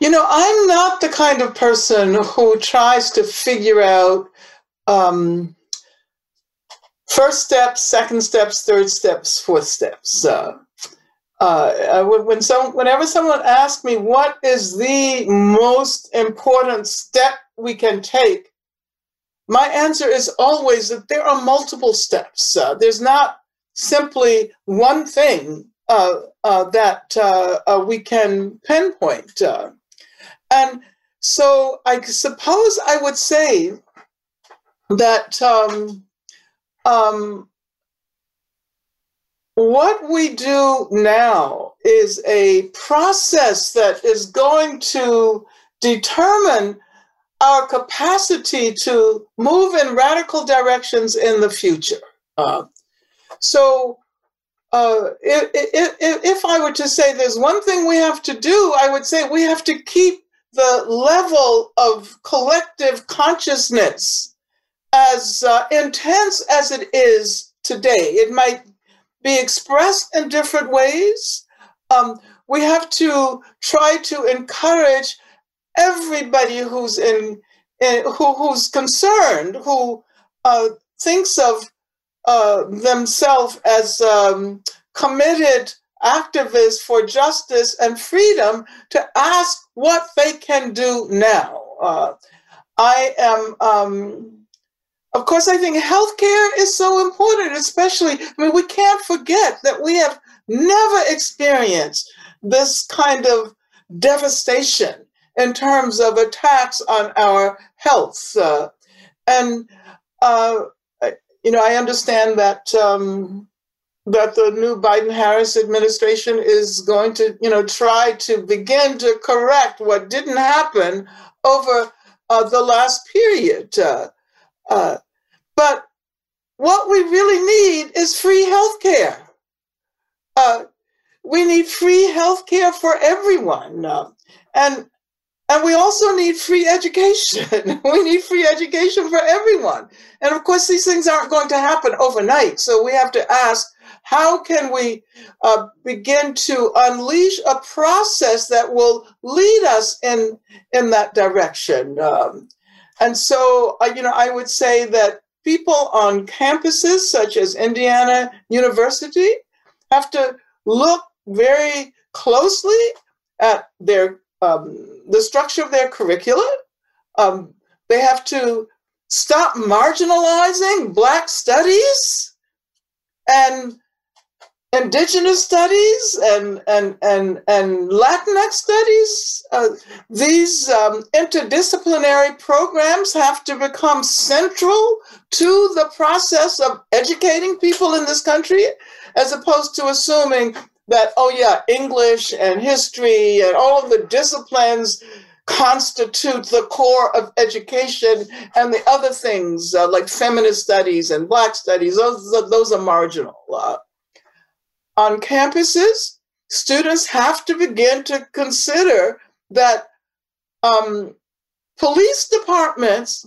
you know, I'm not the kind of person who tries to figure out um, first steps, second steps, third steps, fourth steps. Uh, uh, when some, whenever someone asks me what is the most important step we can take, my answer is always that there are multiple steps. Uh, there's not simply one thing uh, uh, that uh, we can pinpoint. and so I suppose I would say that um, um, what we do now is a process that is going to determine our capacity to move in radical directions in the future. Uh, so, uh, if, if, if I were to say there's one thing we have to do, I would say we have to keep the level of collective consciousness as uh, intense as it is today. It might be expressed in different ways. Um, we have to try to encourage everybody who's in, in who, who's concerned, who uh, thinks of uh, themselves as um, committed activists for justice and freedom to ask what they can do now. Uh, I am um, of course, I think healthcare is so important, especially, I mean, we can't forget that we have never experienced this kind of devastation in terms of attacks on our health. Uh, and, uh, you know, I understand that. Um, that the new Biden Harris administration is going to, you know, try to begin to correct what didn't happen over uh, the last period. Uh, uh, but what we really need is free health care. Uh, we need free health care for everyone. Uh, and and we also need free education. [laughs] we need free education for everyone. And of course, these things aren't going to happen overnight. So we have to ask how can we uh, begin to unleash a process that will lead us in, in that direction? Um, and so, uh, you know, I would say that people on campuses such as Indiana University have to look very closely at their um, the structure of their curricula. Um, they have to stop marginalizing Black studies and indigenous studies and and and and Latinx studies. Uh, these um, interdisciplinary programs have to become central to the process of educating people in this country, as opposed to assuming that oh yeah, English and history and all of the disciplines constitute the core of education and the other things uh, like feminist studies and black studies those, those are marginal uh, on campuses, students have to begin to consider that um, police departments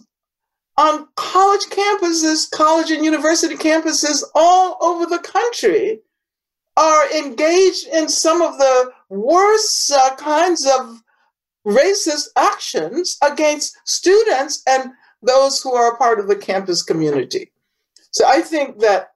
on college campuses, college and university campuses all over the country are engaged in some of the worst uh, kinds of racist actions against students and those who are a part of the campus community. So I think that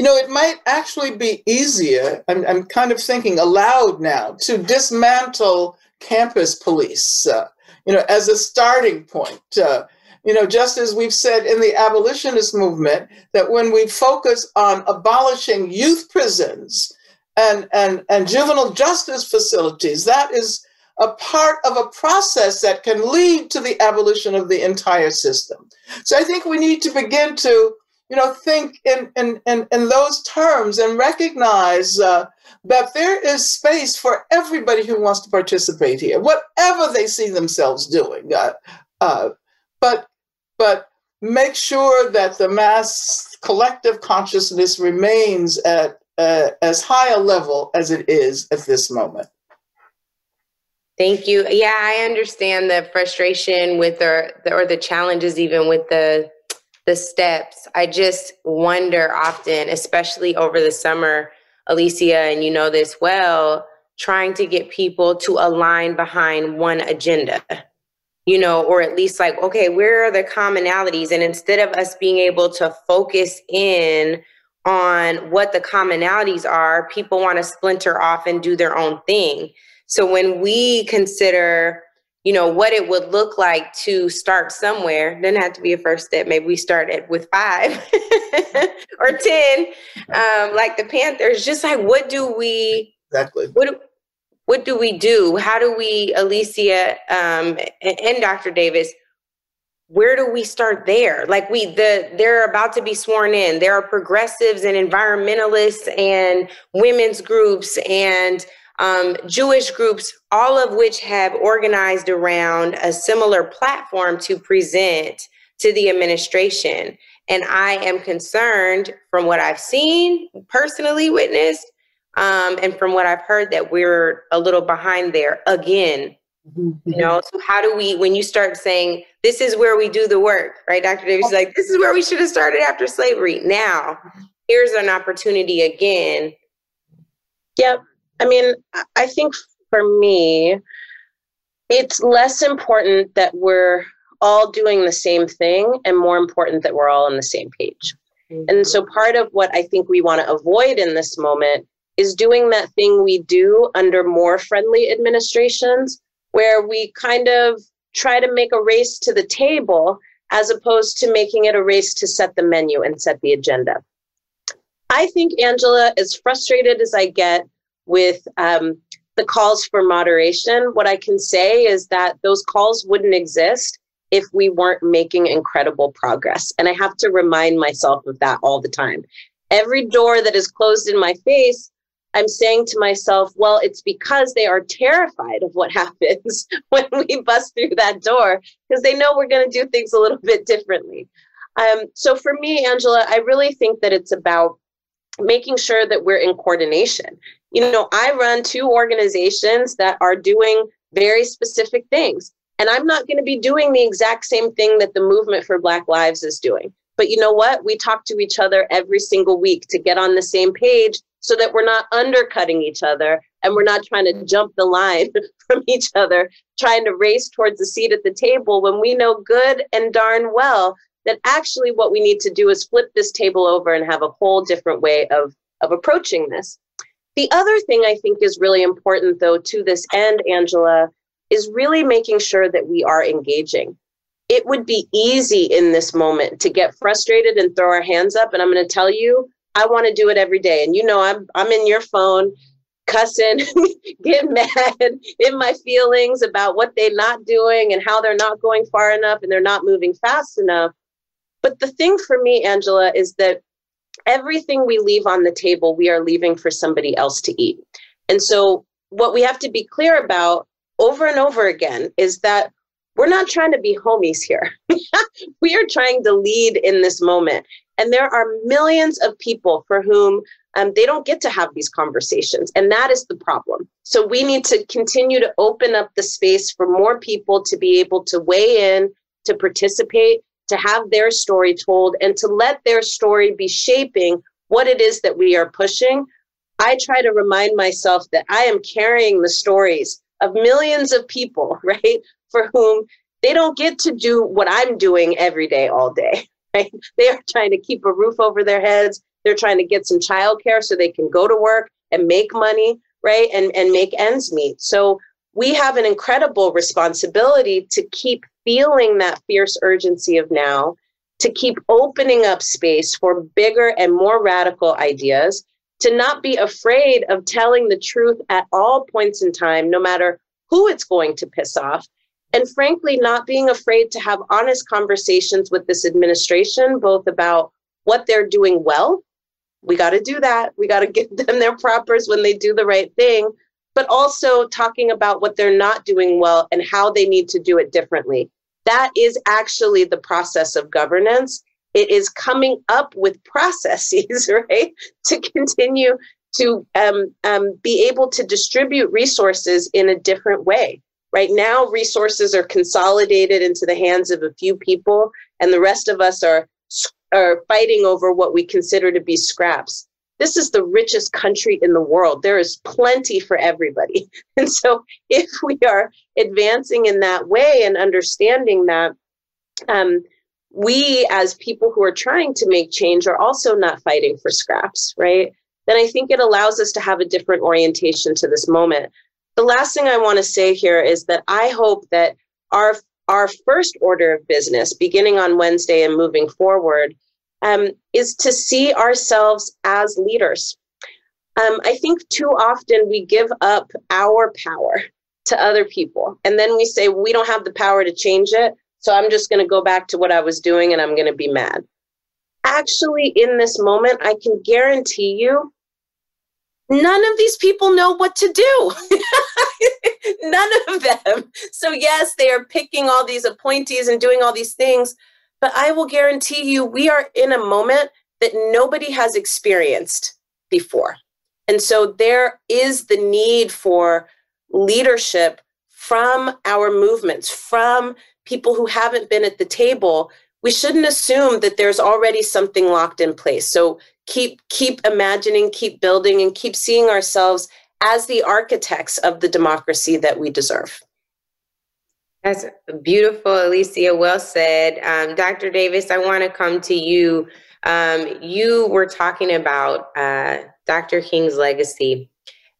you know, it might actually be easier, I'm, I'm kind of thinking aloud now, to dismantle campus police, uh, you know, as a starting point. Uh, you know, just as we've said in the abolitionist movement, that when we focus on abolishing youth prisons and, and, and juvenile justice facilities, that is a part of a process that can lead to the abolition of the entire system. So I think we need to begin to you know, think in, in, in, in those terms and recognize uh, that there is space for everybody who wants to participate here, whatever they see themselves doing. Uh, uh, but, but make sure that the mass collective consciousness remains at uh, as high a level as it is at this moment. Thank you. Yeah, I understand the frustration with the, the or the challenges even with the the steps. I just wonder often, especially over the summer, Alicia, and you know this well, trying to get people to align behind one agenda, you know, or at least like, okay, where are the commonalities? And instead of us being able to focus in on what the commonalities are, people want to splinter off and do their own thing. So when we consider you know what it would look like to start somewhere. Doesn't have to be a first step. Maybe we start at with five [laughs] or ten. Um, like the panthers just like what do we exactly. what what do we do? How do we alicia um, and, and dr davis where do we start there? Like we the they're about to be sworn in. There are progressives and environmentalists and women's groups and um, Jewish groups, all of which have organized around a similar platform to present to the administration. And I am concerned from what I've seen, personally witnessed, um, and from what I've heard, that we're a little behind there again. You know, so how do we, when you start saying, this is where we do the work, right? Dr. Davis is like, this is where we should have started after slavery. Now, here's an opportunity again. Yep. I mean, I think for me, it's less important that we're all doing the same thing and more important that we're all on the same page. Mm-hmm. And so part of what I think we want to avoid in this moment is doing that thing we do under more friendly administrations where we kind of try to make a race to the table as opposed to making it a race to set the menu and set the agenda. I think, Angela, as frustrated as I get with um, the calls for moderation, what I can say is that those calls wouldn't exist if we weren't making incredible progress. And I have to remind myself of that all the time. Every door that is closed in my face I'm saying to myself, well, it's because they are terrified of what [laughs] happens when we bust through that door because they know we're going to do things a little bit differently. Um, so for me, Angela, I really think that it's about making sure that we're in coordination. You know, I run two organizations that are doing very specific things, and I'm not going to be doing the exact same thing that the Movement for Black Lives is doing. But you know what? We talk to each other every single week to get on the same page so that we're not undercutting each other and we're not trying to jump the line [laughs] from each other, trying to race towards the seat at the table when we know good and darn well that actually what we need to do is flip this table over and have a whole different way of, of approaching this. The other thing I think is really important, though, to this end, Angela, is really making sure that we are engaging. It would be easy in this moment to get frustrated and throw our hands up. And I'm going to tell you, I want to do it every day. And you know, I'm I'm in your phone cussing, [laughs] get mad in my feelings about what they're not doing and how they're not going far enough and they're not moving fast enough. But the thing for me, Angela, is that everything we leave on the table, we are leaving for somebody else to eat. And so, what we have to be clear about over and over again is that we're not trying to be homies here. [laughs] we are trying to lead in this moment. And there are millions of people for whom um, they don't get to have these conversations. And that is the problem. So we need to continue to open up the space for more people to be able to weigh in, to participate, to have their story told, and to let their story be shaping what it is that we are pushing. I try to remind myself that I am carrying the stories of millions of people, [laughs] right? For whom they don't get to do what I'm doing every day, all day. [laughs] right? They are trying to keep a roof over their heads. They're trying to get some childcare so they can go to work and make money, right? And, and make ends meet. So we have an incredible responsibility to keep feeling that fierce urgency of now, to keep opening up space for bigger and more radical ideas, to not be afraid of telling the truth at all points in time, no matter who it's going to piss off, and frankly, not being afraid to have honest conversations with this administration, both about what they're doing well. We got to do that. We got to [laughs] give them their propers when they do the right thing, but also talking about what they're not doing well and how they need to do it differently. That is actually the process of governance. It is coming up with processes, [laughs] right, to continue to um, um, be able to distribute resources in a different way. Right now, resources are consolidated into the hands of a few people, and the rest of us are, are fighting over what we consider to be scraps. This is the richest country in the world. There is plenty for everybody. [laughs] And so, if we are advancing in that way and understanding that, um, we as people who are trying to make change are also not fighting for scraps, right? Then I think it allows us to have a different orientation to this moment the last thing I want to say here is that I hope that our our first order of business, beginning on Wednesday and moving forward, um, is to see ourselves as leaders. Um, I think too often we give up our power to other people, and then we say we don't have the power to change it, So I'm just going to go back to what I was doing and I'm going to be mad. Actually, in this moment, I can guarantee you none of these people know what to do. [laughs] none of them. So, yes, they are picking all these appointees and doing all these things, but I will guarantee you we are in a moment that nobody has experienced before. And so, there is the need for leadership from our movements, from people who haven't been at the table. We shouldn't assume that there's already something locked in place. So keep keep imagining, keep building, and keep seeing ourselves as the architects of the democracy that we deserve. That's beautiful, Alicia. Well said. Um, Dr. Davis, I want to come to you. Um, you were talking about uh, Dr. King's legacy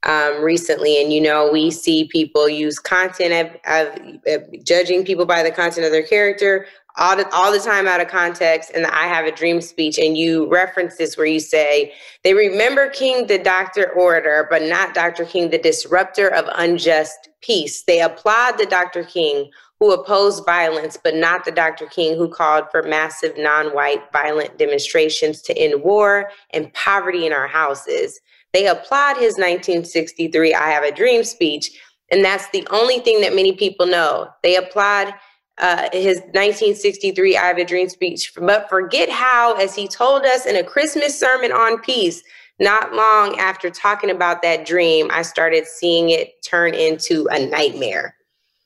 um, recently, and you know, we see people use content of, of, of, judging people by the content of their character all the, all the time out of context. And I have a dream speech, and you reference this where you say they remember King the doctor orator, but not Dr. King the disruptor of unjust peace. They applaud the Dr. King who opposed violence, but not the Dr. King who called for massive non-white violent demonstrations to end war and poverty in our houses. They applaud his 1963 I Have a Dream speech, and that's the only thing that many people know. They applaud uh, his 1963 I Have a Dream speech, but forget how, as he told us in a Christmas sermon on peace, not long after talking about that dream, I started seeing it turn into a nightmare.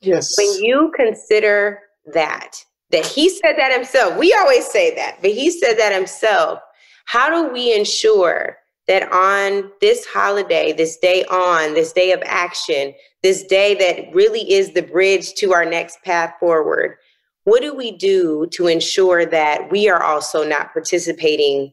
Yes. When you consider that, that he said that himself, we always say that, but he said that himself. How do we ensure that on this holiday, this day on, this day of action, this day that really is the bridge to our next path forward, what do we do to ensure that we are also not participating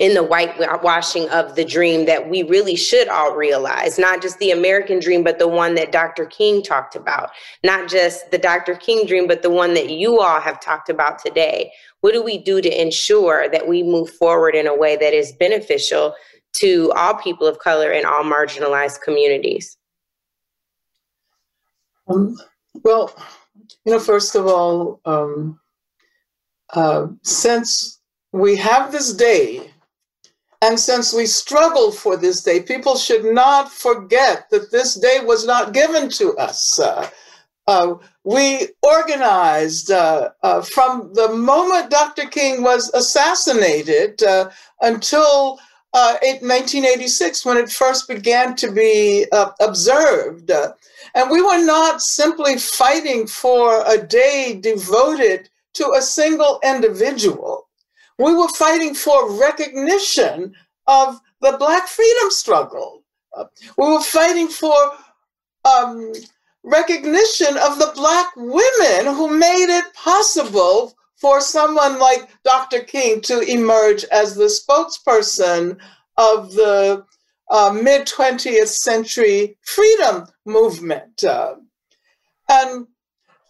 in the whitewashing of the dream that we really should all realize, not just the American dream, but the one that Dr. King talked about, not just the Dr. King dream, but the one that you all have talked about today. What do we do to ensure that we move forward in a way that is beneficial to all people of color and all marginalized communities? Um, well, you know, first of all, um, uh, since we have this day, and since we struggle for this day, people should not forget that this day was not given to us. Uh, uh, we organized uh, uh, from the moment Dr. King was assassinated uh, until uh, 1986 when it first began to be uh, observed. And we were not simply fighting for a day devoted to a single individual. We were fighting for recognition of the Black freedom struggle. We were fighting for um, recognition of the Black women who made it possible for someone like Dr. King to emerge as the spokesperson of the uh, mid 20th century freedom movement. Uh, and,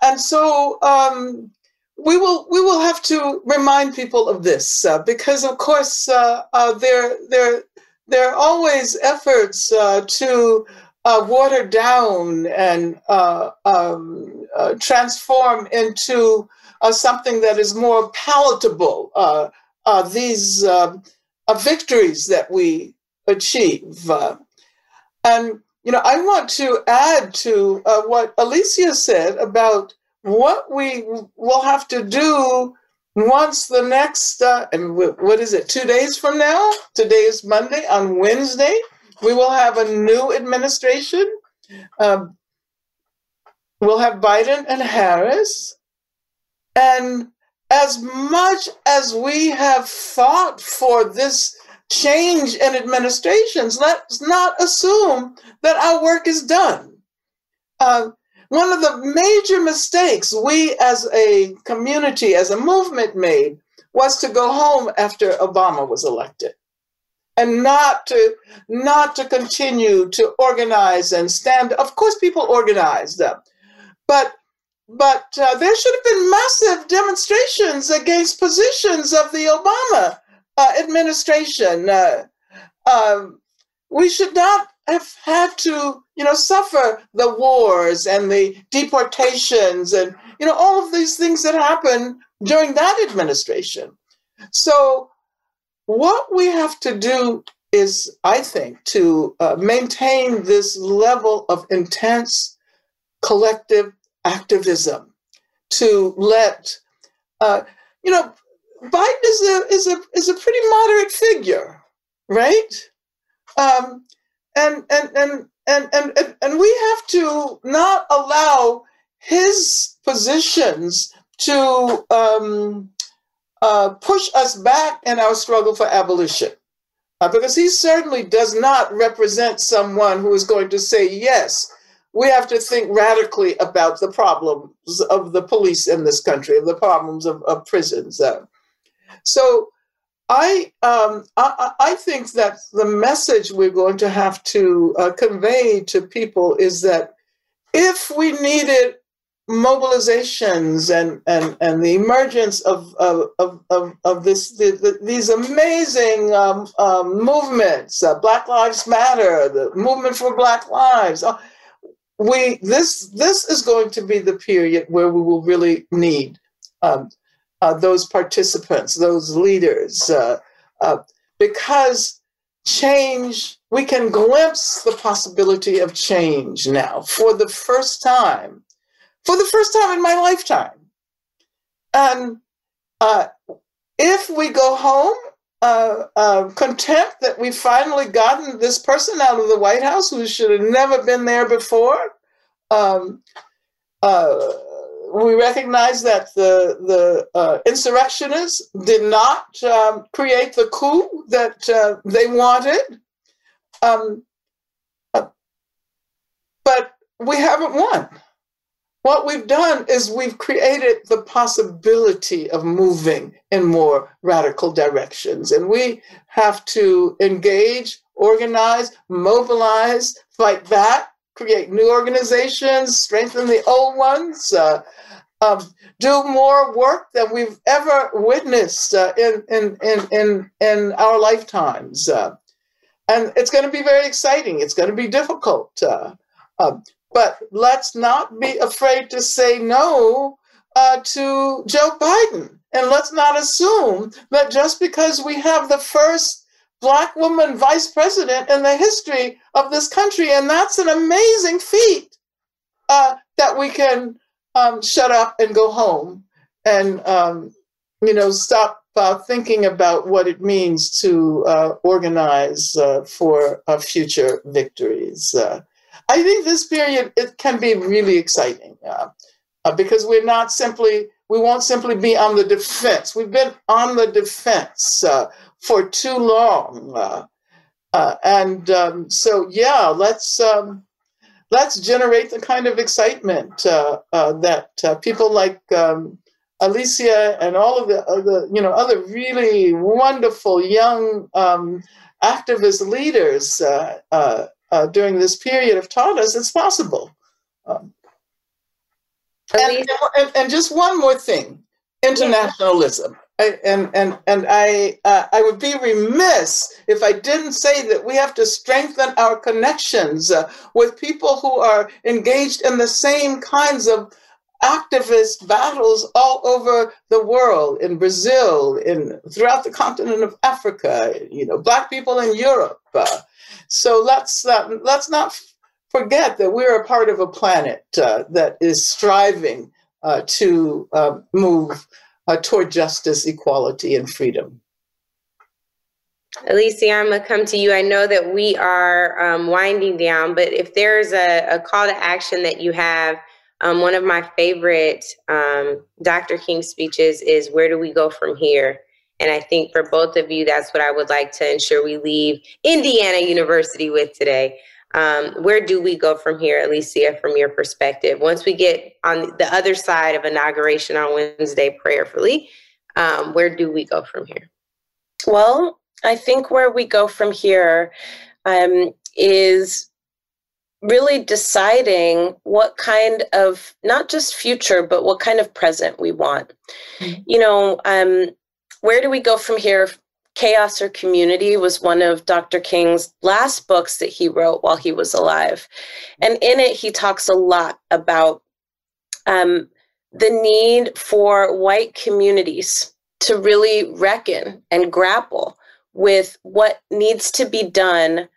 and so um, we, will, we will have to remind people of this uh, because, of course, uh, uh, there, there, there are always efforts uh, to water down and um, transform into uh, something that is more palatable. Uh, uh, these um, uh, victories that we achieve, uh, and you know, I want to add to uh, what Alicia said about what we will have to do once the next. and what is it? Two days from now. Today is Monday. On Wednesday, we will have a new administration. Um, we'll have Biden and Harris. And as much as we have fought for this change in administrations, let's not assume that our work is done. Uh, one of the major mistakes we as a community, as a movement made, was to go home after Obama was elected and not to not to continue to organize and stand of course people organized but but uh, there should have been massive demonstrations against positions of the Obama uh, administration. Uh, um, we should not have had to, you know, suffer the wars and the deportations and, you know, all of these things that happened during that administration. So, what we have to do is, I think, to uh, maintain this level of intense collective activism, to let, uh, you know, Biden is a is a is a pretty moderate figure, right? Um, and, and and and and and we have to not allow his positions to um, uh, push us back in our struggle for abolition. Uh, because he certainly does not represent someone who is going to say, yes, we have to think radically about the problems of the police in this country, of the problems of, of prisons. So I, um, I, I think that the message we're going to have to uh, convey to people is that if we needed mobilizations and, and, and the emergence of, of, of, of this, the, the, these amazing um, um, movements, uh, Black Lives Matter, the movement for Black Lives. Uh, we this this is going to be the period where we will really need um, uh, those participants, those leaders, uh, uh, because change. We can glimpse the possibility of change now for the first time for the first time in my lifetime. And uh, if we go home uh, uh, that we've finally gotten this person out of the White House who should have never been there before, um, uh, we recognize that the the uh, insurrectionists did not um, create the coup that uh, they wanted, um, but we haven't won. What we've done is we've created the possibility of moving in more radical directions. And we have to engage, organize, mobilize, fight back, create new organizations, strengthen the old ones, uh, um, do more work than we've ever witnessed uh, in, in, in, in, in our lifetimes. Uh, and it's going to be very exciting. It's going to be difficult. Uh, um, but let's not be afraid to say no uh, to Joe Biden. And let's not assume that just because we have the first black woman vice president in the history of this country, and that's an amazing feat, uh, that we can um, shut up and go home and, um, you know, stop uh, thinking about what it means to uh, organize uh, for uh, future victories. I think this period it can be really exciting uh, uh, because we're not simply we won't simply be on the defense. We've been on the defense uh, for too long, uh, uh, and um, so yeah, let's um, let's generate the kind of excitement uh, that people like. Um, Alicia and all of the other, you know, other really wonderful young um, activist leaders uh, during this period have taught us it's possible. Um, and, and, and, just one more thing internationalism. I, and and and I uh, I would be remiss if I didn't say that we have to strengthen our connections uh, with people who are engaged in the same kinds of activist battles all over the world in Brazil in throughout the continent of Africa you know black people in Europe uh, so let's uh, let's not forget that we're a part of a planet uh, that is striving uh, to uh, move uh, toward justice, equality, and freedom. Alicia, I'm gonna come to you. I know that we are um, winding down, but if there's a, a, call to action that you have, um, one of my favorite um, Dr. King speeches is "Where do we go from here?" And I think for both of you, that's what I would like to ensure we leave Indiana University with today. Um, where do we go from here, Alicia, from your perspective? Once we get on the other side of inauguration on Wednesday, prayerfully, um, where do we go from here? Well, I think where we go from here um, is really deciding what kind of not just future but what kind of present we want mm-hmm. you know um, where do we go from here Chaos or Community was one of Dr. King's last books that he wrote while he was alive. And in it, he talks a lot about um, the need for white communities to really reckon and grapple with what needs to be done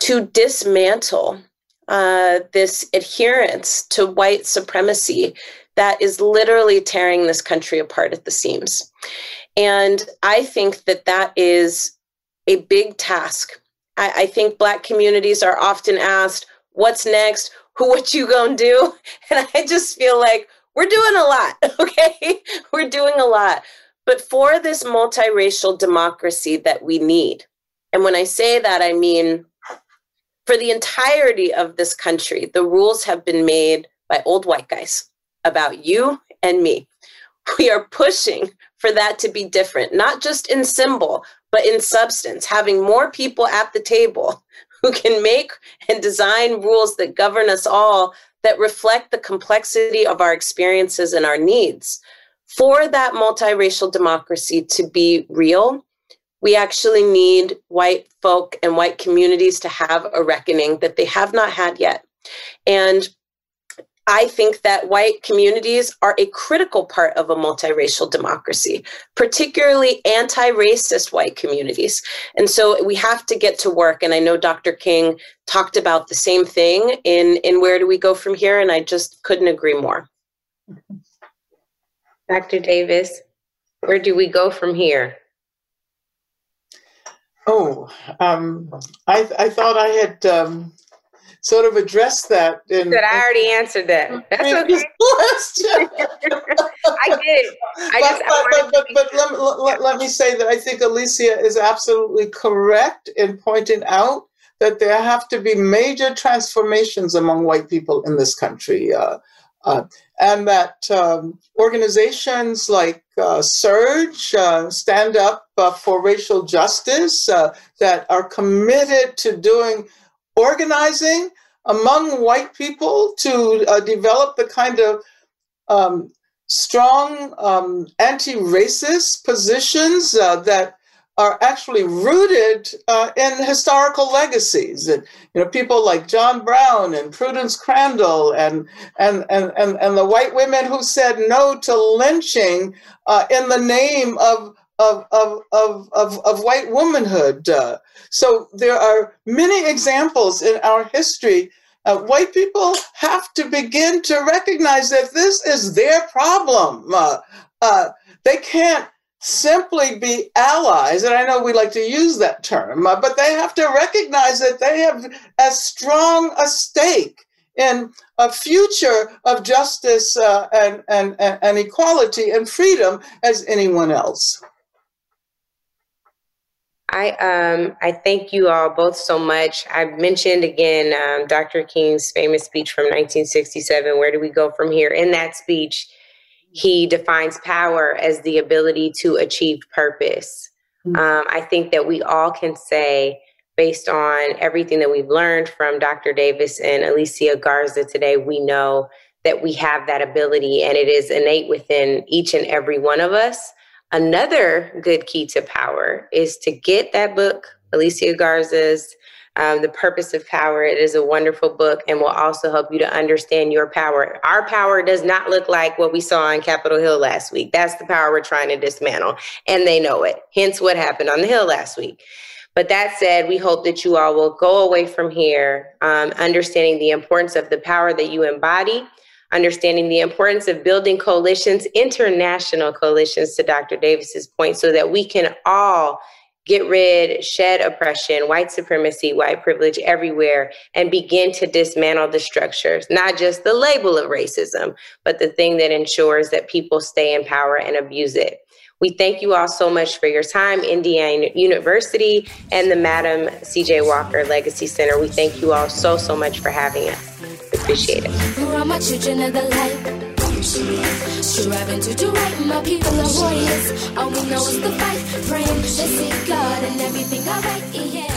to dismantle uh, this adherence to white supremacy that is literally tearing this country apart at the seams. And I think that that is a big task. I, I think Black communities are often asked, What's next? Who, what you gonna do? [laughs] And I just feel like we're doing a lot, [laughs] okay? we're doing a lot. But for this multiracial democracy that we need, and when I say that, I mean for the entirety of this country, the rules have been made by old white guys about you and me. We are pushing for that to be different, not just in symbol, but in substance, having more people at the table [laughs] who can make and design rules that govern us all that reflect the complexity of our experiences and our needs. For that multiracial democracy to be real, we actually need white folk and white communities to have a reckoning that they have not had yet. And I think that white communities are a critical part of a multiracial democracy, particularly anti racist white communities. And so we have to get to work. And I know Dr. King talked about the same thing in, in Where Do We Go From Here? And I just couldn't agree more. Dr. Davis, where do we go from here? Oh, um, I, I thought I had um, sort of address that. That I already answered that. That's okay. [laughs] [laughs] I did. I but, just, but, but, but, let, let, let me say that I think Alicia is absolutely correct in pointing out that there have to be major transformations among white people in this country. Uh, uh, and that um, organizations like uh, SURJ, uh, Stand Up uh, for Racial Justice, uh, that are committed to doing organizing among white people to uh, develop the kind of um, strong um, anti racist positions that are actually rooted uh, in historical legacies. And, you know, people like John Brown and Prudence Crandall and, and, and, and, and the white women who said no to lynching uh, in the name of, of, of, of, of, of white womanhood. Uh, so there are many examples in our history. Uh, white people have to begin to recognize that this is their problem. Uh, uh, they can't simply be allies, and I know we like to use that term, uh, but they have to recognize that they have as strong a stake in a future of justice uh, and, and, and equality and freedom as anyone else. I um I thank you all both so much. I mentioned again um, Dr. King's famous speech from 1967. Where do we go from here? In that speech, he defines power as the ability to achieve purpose. Mm-hmm. Um, I think that we all can say, based on everything that we've learned from Dr. Davis and Alicia Garza today, we know that we have that ability and it is innate within each and every one of us. Another good key to power is to get that book, Alicia Garza's um, The Purpose of Power. It is a wonderful book and will also help you to understand your power. Our power does not look like what we saw on Capitol Hill last week. That's the power we're trying to dismantle, and they know it. Hence, what happened on the Hill last week. But that said, we hope that you all will go away from here um, understanding the importance of the power that you embody, understanding the importance of building coalitions, international coalitions, to Dr. Davis's point, so that we can all get rid, shed oppression, white supremacy, white privilege everywhere, and begin to dismantle the structures, not just the label of racism, but the thing that ensures that people stay in power and abuse it. We thank you all so much for your time, Indiana University and the Madam CJ Walker Legacy Center. We thank you all so, so much for having us. Appreciate it. Striving to do right, my people are warriors. All we know is the fight, praying, they see God and everything alright, yeah.